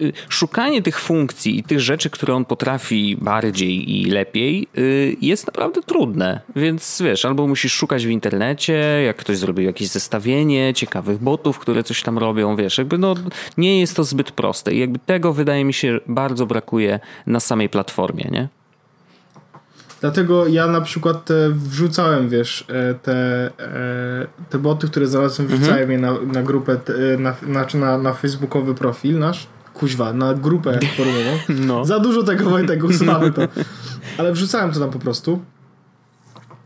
y, szukanie tych funkcji i tych rzeczy, które on potrafi bardziej i lepiej y, jest naprawdę trudne. Więc wiesz, albo musisz szukać w internecie, jak ktoś zrobił jakieś zestawienie ciekawych botów, które coś tam robią, wiesz, jakby no nie jest to zbyt proste i jakby tego wydaje mi się bardzo brakuje na samej platformie, nie?
dlatego ja na przykład te wrzucałem, wiesz, e, te, e, te boty, które znalazłem,
Mhm.
wrzucałem je na, na grupę, na, znaczy na, na facebookowy profil nasz. Kuźwa, na grupę forumową.
No.
Za dużo tego Wojtek, usuwamy to. Ale wrzucałem to tam po prostu.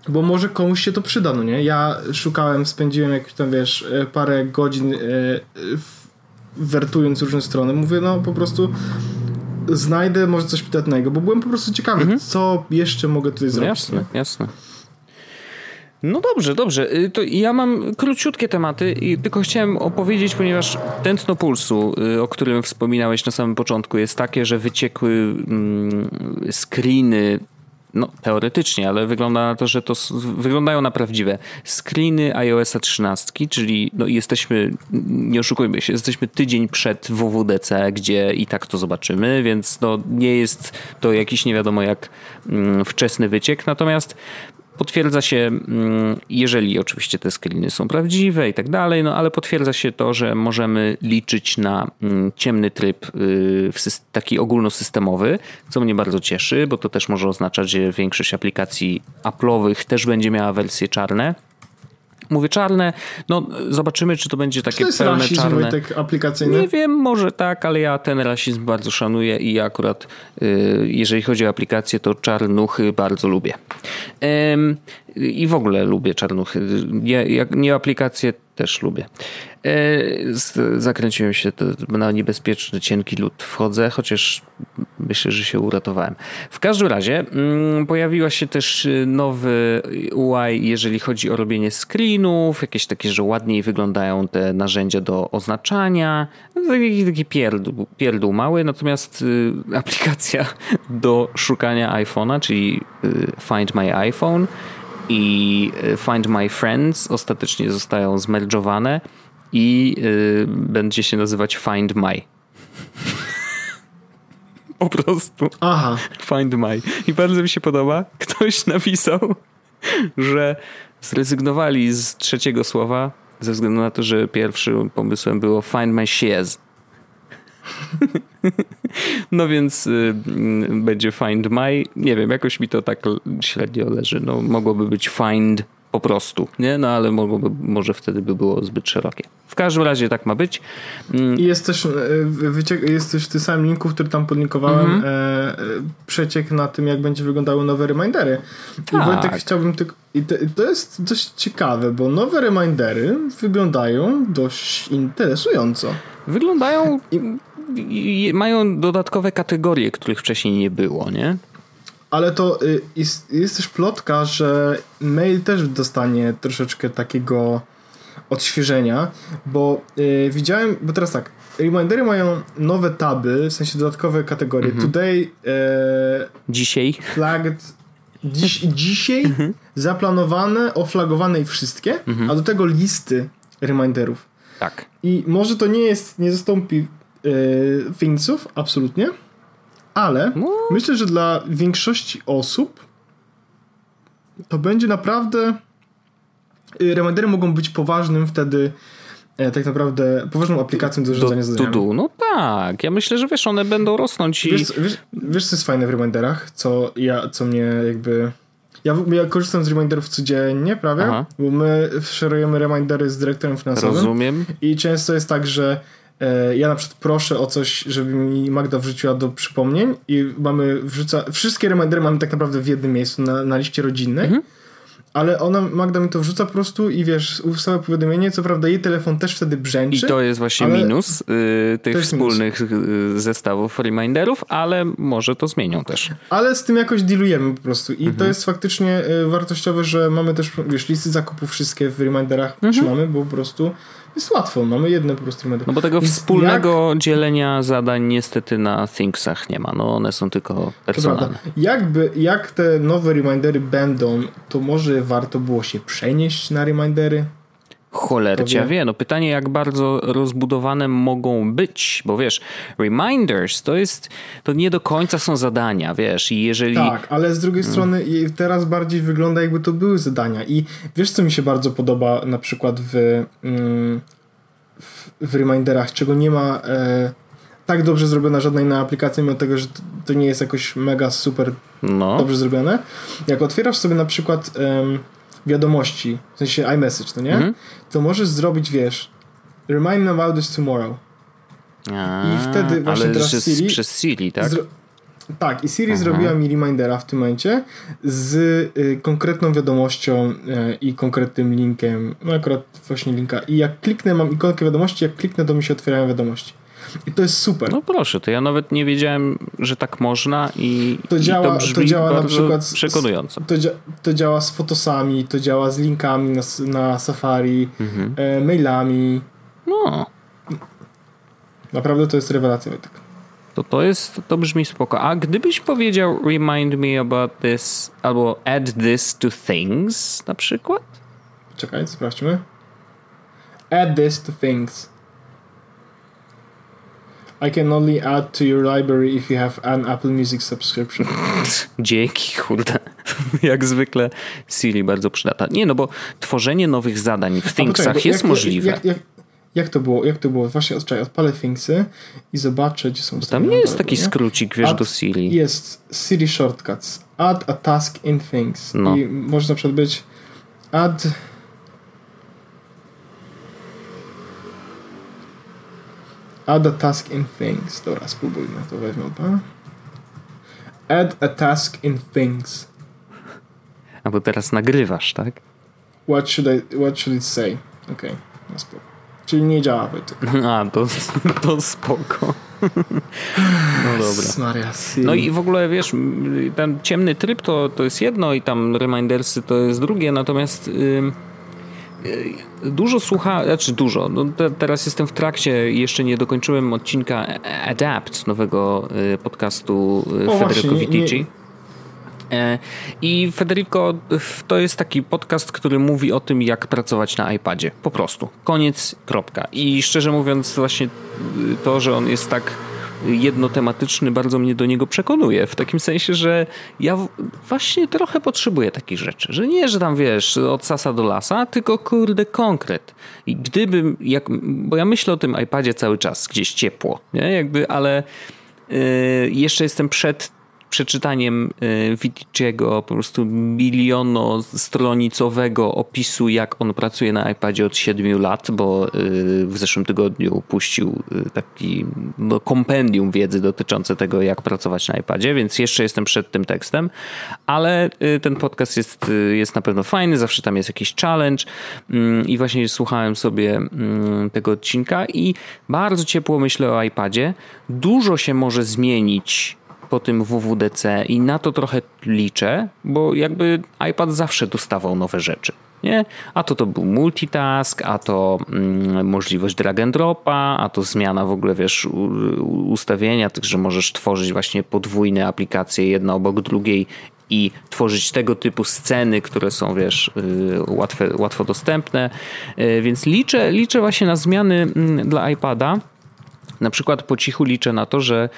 Bo może komuś się to przyda, no nie? Ja szukałem, spędziłem jakieś tam, wiesz, e, parę godzin e, w- wertując różne strony. Mówię, no po prostu znajdę może coś przydatnego, bo byłem po prostu ciekawy, co jeszcze mogę tutaj
No
zrobić.
jasne, jasne. No dobrze, dobrze. Y, To ja mam króciutkie tematy i tylko chciałem opowiedzieć, ponieważ tętno pulsu, y, o którym wspominałeś na samym początku, jest takie, że wyciekły mm, screeny no teoretycznie, ale wygląda na to, że to wyglądają na prawdziwe. Screeny iOS 13, czyli no jesteśmy, nie oszukujmy się, jesteśmy tydzień przed WWDC, gdzie i tak to zobaczymy, więc no nie jest to jakiś nie wiadomo jak mm, wczesny wyciek, natomiast potwierdza się, mm, jeżeli oczywiście te screeny są prawdziwe i tak dalej, no ale potwierdza się to, że możemy liczyć na mm, ciemny tryb y, taki ogólnosystemowy, co mnie bardzo cieszy, bo to też może oznaczać, że większość aplikacji Apple'owych też będzie miała wersje czarne. Mówię czarne, no zobaczymy, czy to będzie takie
to jest
pełne
rasizm,
czarne.
Wojtek, aplikacyjny?
Nie wiem, może tak, ale ja ten rasizm bardzo szanuję i ja akurat, y, jeżeli chodzi o aplikacje, to czarnuchy bardzo lubię. I w ogóle lubię czarnuchy. Nie, nie aplikacje też lubię. E, zakręciłem się na niebezpieczny, cienki lód. Wchodzę, chociaż myślę, że się uratowałem. W każdym razie mm, pojawiła się też nowy UI, jeżeli chodzi o robienie screenów, jakieś takie, że ładniej wyglądają te narzędzia do oznaczania. Taki, taki pierdół, pierdół mały, natomiast y, aplikacja do szukania iPhone'a, czyli y, Find My iPhone i y, Find My Friends ostatecznie zostają zmerdżowane i y, będzie się nazywać Find My. po prostu.
Aha.
Find My. I bardzo mi się podoba. Ktoś napisał, że zrezygnowali z trzeciego słowa ze względu na to, że pierwszym pomysłem było Find My Shares. No więc y, mm, będzie Find My. Nie wiem, jakoś mi to tak średnio leży. No, mogłoby być Find po prostu, nie? No ale mogłoby, może wtedy by było zbyt szerokie. W każdym razie tak ma być.
Mm. I jest też, e, wyciek, jest też w tym samym linku, który tam podlinkowałem, mm -hmm. e, przeciek na tym, jak będzie wyglądały nowe remindery. Tak. I Wojtek chciałbym tylko... I to, to jest dość ciekawe, bo nowe remindery wyglądają dość interesująco.
Wyglądają... I, mają dodatkowe kategorie, których wcześniej nie było, nie?
Ale to y, jest, jest też plotka, że mail też dostanie troszeczkę takiego odświeżenia, bo y, widziałem, bo teraz tak, Remindery mają nowe taby, w sensie dodatkowe kategorie. Mhm. Today. E,
dzisiaj.
Flagged. Dziś, dzisiaj mhm. zaplanowane, oflagowane i wszystkie, mhm. a do tego listy reminderów.
Tak.
I może to nie jest, nie zastąpi yy, absolutnie, ale no. myślę, że dla większości osób to będzie naprawdę y, remindery mogą być poważnym wtedy e, tak naprawdę poważną aplikacją do zarządzania zadaniami.
To no tak. Ja myślę, że wiesz, one będą rosnąć i...
Wiesz, wiesz, wiesz co jest fajne w reminderach? Co, ja, co mnie jakby... Ja, ja korzystam z reminderów codziennie prawie, Aha. bo my szerujemy remindery z dyrektorem finansowym.
Rozumiem.
I często jest tak, że ja na przykład proszę o coś, żeby mi Magda wrzuciła do przypomnień i mamy wrzuca, wszystkie remindery mamy tak naprawdę w jednym miejscu na, na liście rodzinnej. Mhm. Ale ona, Magda mi to wrzuca po prostu i wiesz, ustawia powiadomienie, co prawda jej telefon też wtedy brzęczy.
I to jest właśnie minus y, tych wspólnych minus. Y, zestawów reminderów, ale może to zmienią też.
Ale z tym jakoś dealujemy po prostu i mhm. to jest faktycznie y, wartościowe, że mamy też, wiesz, listy zakupów wszystkie w reminderach mhm. trzymamy, bo po prostu jest łatwo, mamy jedne po prostu
No bo tego wspólnego jak... dzielenia zadań niestety na Thingsach nie ma, no one są tylko personalne.
Jakby, jak te nowe remindery będą, to może warto było się przenieść na remindery?
Cholercia wie. No pytanie, jak bardzo rozbudowane mogą być, bo wiesz, reminders to jest, to nie do końca są zadania, wiesz, i jeżeli...
Tak, ale z drugiej hmm. strony teraz bardziej wygląda jakby to były zadania i wiesz, co mi się bardzo podoba na przykład w, mm, w, w reminderach, czego nie ma e, tak dobrze zrobiona żadna inna aplikacja, mimo tego, że to nie jest jakoś mega super no. dobrze zrobione. Jak otwierasz sobie na przykład wiadomości, w sensie iMessage, no nie? Mhm. To możesz zrobić, wiesz, remind me about this tomorrow.
A, I wtedy właśnie ale teraz Siri... przez Siri, tak?
tak, i Siri Aha. zrobiła mi remindera w tym momencie z y, konkretną wiadomością y, i konkretnym linkiem, no akurat właśnie linka. I jak kliknę, mam ikonkę wiadomości, jak kliknę, to mi się otwierają wiadomości. I to jest super.
No proszę, to ja nawet nie wiedziałem, że tak można i to, działa, i to brzmi to działa na przykład przekonująco.
To, to, działa z fotosami, to działa z linkami na, na Safari, mhm. e, mailami.
No.
Naprawdę to jest rewelacja. Tak.
To to jest, to brzmi spoko. A gdybyś powiedział remind me about this, albo add this to things na przykład?
Czekaj, sprawdźmy. Add this to things. I can only add to your library if you have an Apple Music subscription.
Dzięki, kurde. Jak zwykle Siri bardzo przydatna. Nie, no bo tworzenie nowych zadań w Thingsach jest jak, możliwe.
Jak, jak, jak, to było? Jak to było? Właśnie czekaj, odpalę Thingsy i zobaczę, gdzie są
Tam nie jest taki nie? skrócik, wiesz, Add, do Siri.
Jest Siri Shortcuts. Add a task in Things. No. I może na przykład być add Add a task in things. Dobra, spróbujmy to weźmy. Add a task in things.
A bo teraz nagrywasz, tak?
What should, I, what should it say? Okej, okay, no spoko. Czyli nie działa Wojtek.
A, to, to spoko. No dobra. No i w ogóle wiesz, ten ciemny tryb to, to jest jedno i tam remindersy to jest drugie, natomiast... Yy Dużo słucha, znaczy dużo. No te, teraz jestem w trakcie, jeszcze nie dokończyłem odcinka Adapt, nowego y, podcastu y, o, Federico Vitici. E, I Federico to jest taki podcast, który mówi o tym, jak pracować na iPadzie. Po prostu. Koniec, kropka. I szczerze mówiąc, właśnie y, to, że on jest tak jednotematyczny bardzo mnie do niego przekonuje. W takim sensie, że ja właśnie trochę potrzebuję takich rzeczy. Że nie, że tam wiesz, od sasa do lasa, tylko kurde konkret. I gdybym, jak, bo ja myślę o tym iPadzie cały czas, gdzieś ciepło, nie? Jakby, ale yy, jeszcze jestem przed przeczytaniem y, Viticiego po prostu milionostronicowego opisu, jak on pracuje na iPadzie od 7 lat, bo y, w zeszłym tygodniu puścił y, taki no, kompendium wiedzy dotyczące tego, jak pracować na iPadzie, więc jeszcze jestem przed tym tekstem, ale ten podcast jest, jest na pewno fajny, zawsze tam jest jakiś challenge mm, i właśnie słuchałem sobie mm, tego odcinka i bardzo ciepło myślę o iPadzie. Dużo się może zmienić po tym WWDC i na to trochę liczę, bo jakby iPad zawsze dostawał nowe rzeczy. Nie? A to to był multitask, a to mm, możliwość drag and dropa, a to zmiana w ogóle, wiesz, ustawienia, tak, że możesz tworzyć właśnie podwójne aplikacje jedna obok drugiej i tworzyć tego typu sceny, które są, wiesz, y, łatwe, łatwo dostępne. Y, więc liczę, liczę właśnie na zmiany mm, dla iPada. Na przykład po cichu liczę na to, że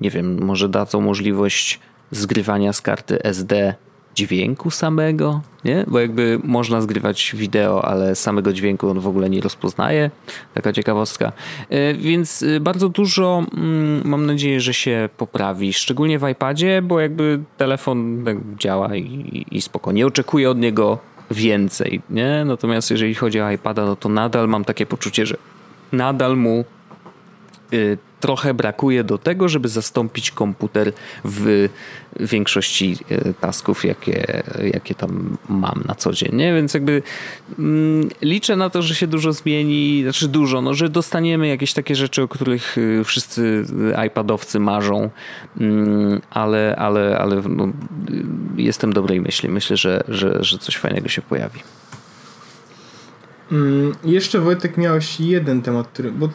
nie wiem, może dadzą możliwość zgrywania z karty SD dźwięku samego, nie? Bo jakby można zgrywać wideo, ale samego dźwięku on w ogóle nie rozpoznaje. Taka ciekawostka. E, więc e, bardzo dużo mm, mam nadzieję, że się poprawi, szczególnie w iPadzie, bo jakby telefon tak działa i, i spoko. Nie oczekuję od niego więcej, nie? Natomiast jeżeli chodzi o iPada, no to nadal mam takie poczucie, że nadal mu y, trochę brakuje do tego, żeby zastąpić komputer w większości e, tasków, jakie, jakie tam mam na co dzień. Nie? Więc jakby mm, liczę na to, że się dużo zmieni, znaczy dużo, no, że dostaniemy jakieś takie rzeczy, o których e, wszyscy iPadowcy marzą, mm, ale, ale, ale no, jestem dobrej myśli. Myślę, że, że, że coś fajnego się pojawi.
Mm, jeszcze Wojtek miałeś jeden temat, który, bo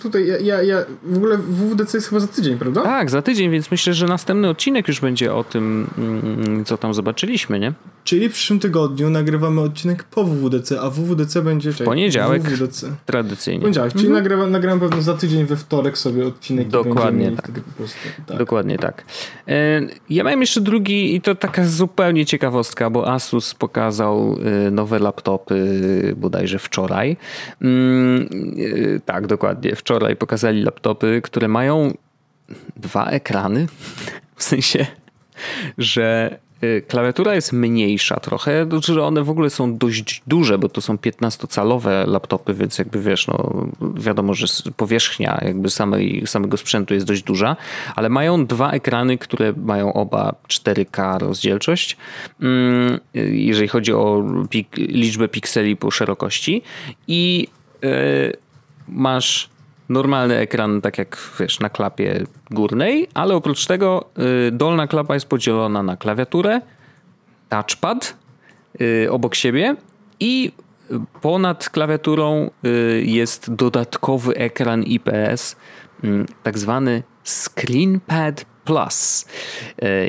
tutaj ja, ja, ja w ogóle WWDC jest chyba za tydzień, prawda?
Tak, za tydzień, więc myślę, że następny odcinek już będzie o tym, mm, co tam zobaczyliśmy, nie?
Czyli w przyszłym tygodniu nagrywamy odcinek po WWDC, a WWDC będzie...
W poniedziałek, WWDC. tradycyjnie.
Poniedziałek, czyli mhm. nagrywam, nagrywam pewno za tydzień we wtorek sobie odcinek.
Dokładnie tak. Prostu, tak. Dokładnie tak. E, ja miałem jeszcze drugi i to taka zupełnie ciekawostka, bo Asus pokazał e, nowe laptopy bodajże wczoraj. Mm, e, tak, dokładnie. Wczoraj pokazali laptopy, które mają dwa ekrany. W sensie, że klawiatura jest mniejsza trochę, że one w ogóle są dość duże, bo to są 15-calowe laptopy, więc jakby wiesz, no wiadomo, że powierzchnia jakby samej, samego sprzętu jest dość duża, ale mają dwa ekrany, które mają oba 4K rozdzielczość, mm, jeżeli chodzi o pik liczbę pikseli po szerokości i yy, masz normalny ekran, tak jak wiesz, na klapie górnej, ale oprócz tego y, dolna klapa jest podzielona na klawiaturę, touchpad y, obok siebie i ponad klawiaturą y, jest dodatkowy ekran IPS, tak zwany ScreenPad Plus.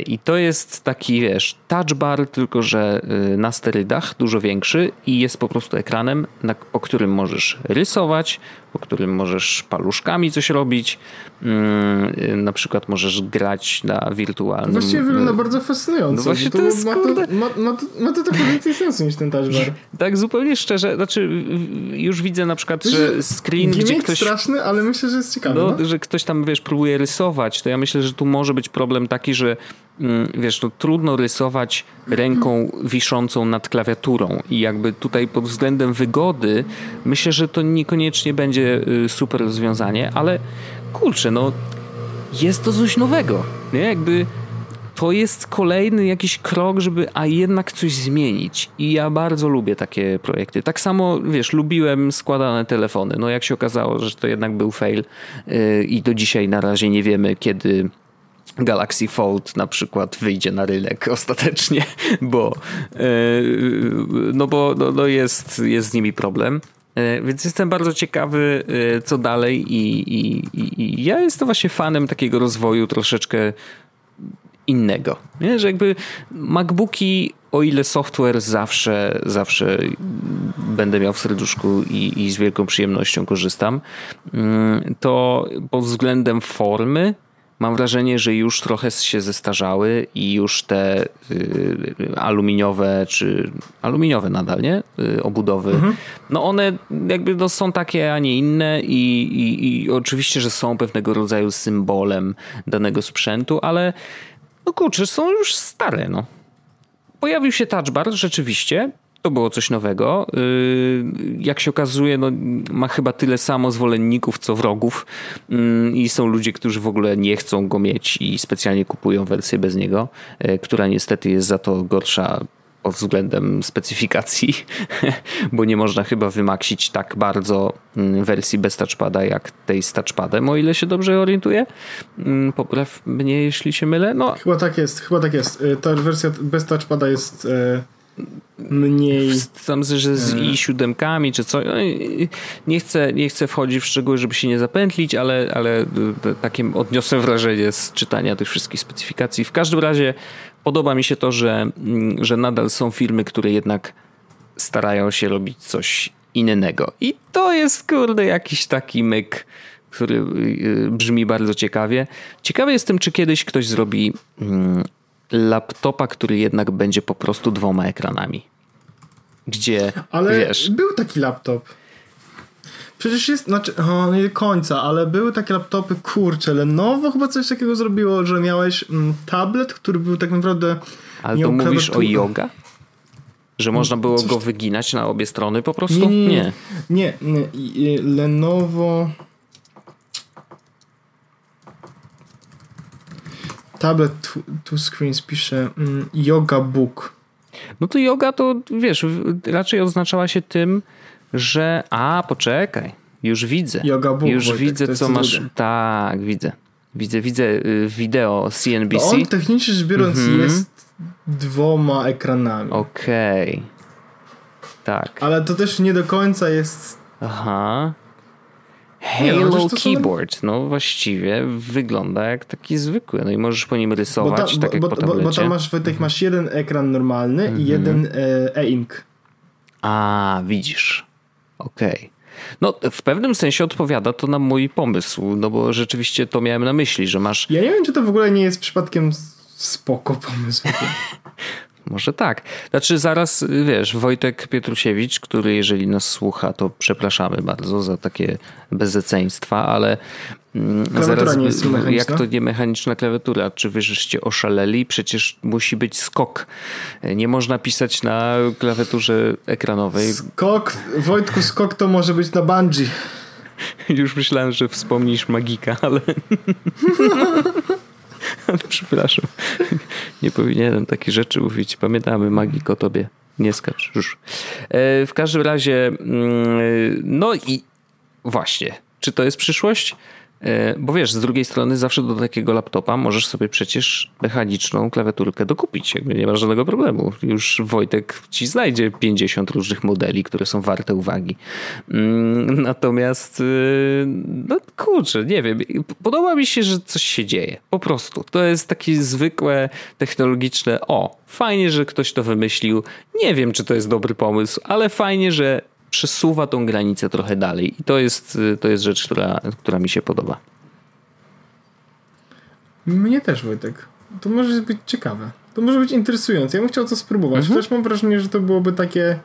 I to jest taki, wiesz, touch bar, tylko że na sterydach, dużo większy i jest po prostu ekranem, na, którym możesz rysować, po którym możesz paluszkami coś robić. Mm, na przykład możesz grać na wirtualnym...
Właściwie wygląda bardzo fascynująco.
No właśnie to, to jest,
ma, to, ma, ma, to, ma to trochę więcej sensu niż ten touch bar.
Tak, zupełnie szczerze. Znaczy już widzę na przykład, że screen, gdzie ktoś...
straszny, ale myślę, że jest ciekawy. No,
no? Że ktoś tam, wiesz, próbuje rysować, to ja myślę, że tu może być problem taki, że mm, wiesz, no trudno rysować ręką wiszącą nad klawiaturą i jakby tutaj pod względem wygody myślę, że to niekoniecznie będzie y, super rozwiązanie, ale kurczę, no jest to coś nowego, nie? Jakby to jest kolejny jakiś krok, żeby a jednak coś zmienić. I ja bardzo lubię takie projekty. Tak samo, wiesz, lubiłem składane telefony. No jak się okazało, że to jednak był fail yy, i do dzisiaj na razie nie wiemy, kiedy Galaxy Fold na przykład wyjdzie na rynek ostatecznie, bo, yy, no bo no, no jest, jest z nimi problem. E, więc jestem bardzo ciekawy, e, co dalej, i, i, i, ja jestem właśnie fanem takiego rozwoju troszeczkę innego. Nie? Że jakby MacBooki, o ile software zawsze, zawsze będę miał w serduszku i, i z wielką przyjemnością korzystam, mm, to pod względem formy mam wrażenie, że już trochę się zestarzały i już te y, aluminiowe, czy aluminiowe nadal, nie? Y, obudowy, mhm. no one jakby no są takie, a nie inne i, i, i oczywiście, że są pewnego rodzaju symbolem danego sprzętu, ale no kurczę, są już stare, no. Pojawił się touch bar rzeczywiście, to było coś nowego. Y, jak się okazuje, no, ma chyba tyle samo zwolenników, co wrogów y, i są ludzie, którzy w ogóle nie chcą go mieć i specjalnie kupują wersję bez niego, y, która niestety jest za to gorsza pod względem specyfikacji, bo nie można chyba wymaksić tak bardzo wersji bez touchpada jak tej z touchpadem, o ile się dobrze orientuję. Popraw mnie, jeśli się mylę. No.
Chyba tak jest, chyba tak jest. Ta wersja bez touchpada jest mniej.
Tam, że z i siódemkami czy co. No nie chcę, nie chcę wchodzić w szczegóły, żeby się nie zapętlić, ale, ale takie odniosłem wrażenie z czytania tych wszystkich specyfikacji. W każdym razie podoba mi się to, że, mm, że nadal są firmy, które jednak starają się robić coś innego. I to jest, kurde, jakiś taki myk, który y, brzmi bardzo ciekawie. Ciekawy jestem, czy kiedyś ktoś zrobi mm, laptopa, który jednak będzie po prostu dwoma ekranami. Gdzie,
Ale
wiesz...
był taki laptop. Przecież jest, znaczy, o, nie do końca, ale były takie laptopy, kurcze, Lenovo chyba coś takiego zrobiło, że miałeś mm, tablet, który był tak naprawdę...
Ale to mówisz o yoga? Że można było coś... go wyginać na obie strony po prostu?
Nie. Nie, nie, nie. nie. Lenovo... tablet two, screens pisze mm, yoga book.
No to yoga to wiesz, raczej oznaczała się tym, że a poczekaj, już widzę.
Yoga book,
już
Wojtek,
widzę co masz. Drugie. Tak, widzę. Widzę, widzę y, wideo CNBC.
To on technicznie rzecz biorąc -hmm. jest dwoma ekranami.
Okej. Okay. Tak.
Ale to też nie do końca jest.
Aha. Halo no, Keyboard, no właściwie wygląda jak taki zwykły, no i możesz po nim rysować, bo ta, tak bo, jak po
bo, bo tam masz, Wojtek, masz jeden ekran normalny -hmm. i mhm. jeden e, e-ink.
A, widzisz. Okej. Okay. No, w pewnym sensie odpowiada to na mój pomysł, no bo rzeczywiście to miałem na myśli, że masz...
Ja nie wiem, czy to w ogóle nie jest przypadkiem spoko pomysł.
Może tak. Znaczy zaraz, wiesz, Wojtek Pietrusiewicz, który jeżeli nas słucha, to przepraszamy bardzo za takie bezeceństwa, ale
mm, zaraz, nie jest
jak to nie mechaniczna klawiatura? Czy wy żeście oszaleli? Przecież musi być skok. Nie można pisać na klawiaturze ekranowej.
Skok, Wojtku, skok to może być na bungee.
Już myślałem, że wspomnisz magika, ale... Przepraszam. Nie powinienem takie rzeczy mówić. Pamiętamy magik o tobie. Nie skacz już. E, w każdym razie, mm, no i właśnie, czy to jest przyszłość? E, bo wiesz, z drugiej strony zawsze do takiego laptopa możesz sobie przecież mechaniczną klawiaturkę dokupić, jakby nie ma żadnego problemu. Już Wojtek ci znajdzie 50 różnych modeli, które są warte uwagi. Mm, natomiast y, no kurczę, nie wiem, podoba mi się, że coś się dzieje. Po prostu. To jest takie zwykłe technologiczne o, fajnie, że ktoś to wymyślił. Nie wiem, czy to jest dobry pomysł, ale fajnie, że przesuwa tą granicę trochę dalej. I to jest, to jest rzecz, która, która mi się podoba.
Mnie też, Wojtek. To może być ciekawe. To może być interesujące. Ja bym chciał to spróbować. Mhm. Też mam wrażenie, że to byłoby takie.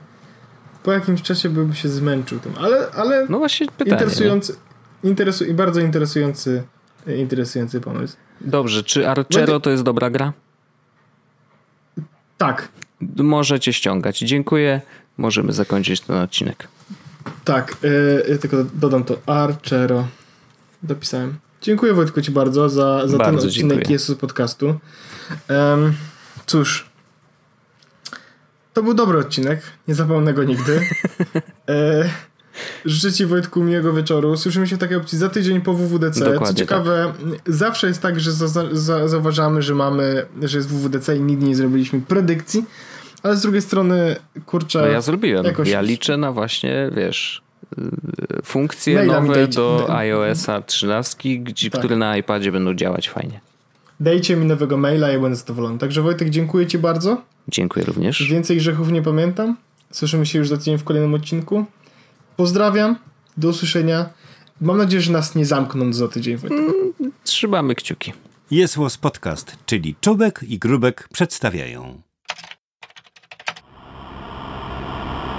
Po jakimś czasie bym się zmęczył tym. Ale, ale
no właśnie pytanie,
interesujący, interesu, i bardzo interesujący, interesujący pomysł.
Dobrze, czy Archero to jest dobra gra?
Tak.
Możecie ściągać. Dziękuję. Możemy zakończyć ten odcinek.
Tak, yy, tylko dodam to Archero. Dopisałem. Dziękuję Wojtku Ci bardzo za, za bardzo ten odcinek Jezus podcastu. Um, cóż, to był dobry odcinek. Nie zapomnę go nigdy. e, życzę Ci Wojtku miłego wieczoru. Słyszymy się w takiej opcji za tydzień po WWDC. Dokładnie Co ciekawe, tak. zawsze jest tak, że za, za, zauważamy, że mamy, że jest WWDC i nigdy nie zrobiliśmy predykcji. Ale z drugiej strony, kurczę.
No ja zrobiłem. Jakoś... Ja liczę na właśnie, wiesz, funkcje Maila nowe do iOS-a 13, gdzie, tak. które na iPadzie będą działać fajnie.
Dajcie mi nowego maila, ja będę zadowolony. Także Wojtek, dziękuję Ci bardzo.
Dziękuję również.
Więcej grzechów nie pamiętam. Słyszymy się już za tydzień w kolejnym odcinku. Pozdrawiam. Do usłyszenia. Mam nadzieję, że nas nie zamkną za tydzień. Wojtek. Mm,
trzymamy kciuki.
Jest Podcast, czyli Czubek i Grubek przedstawiają.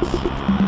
Thanks.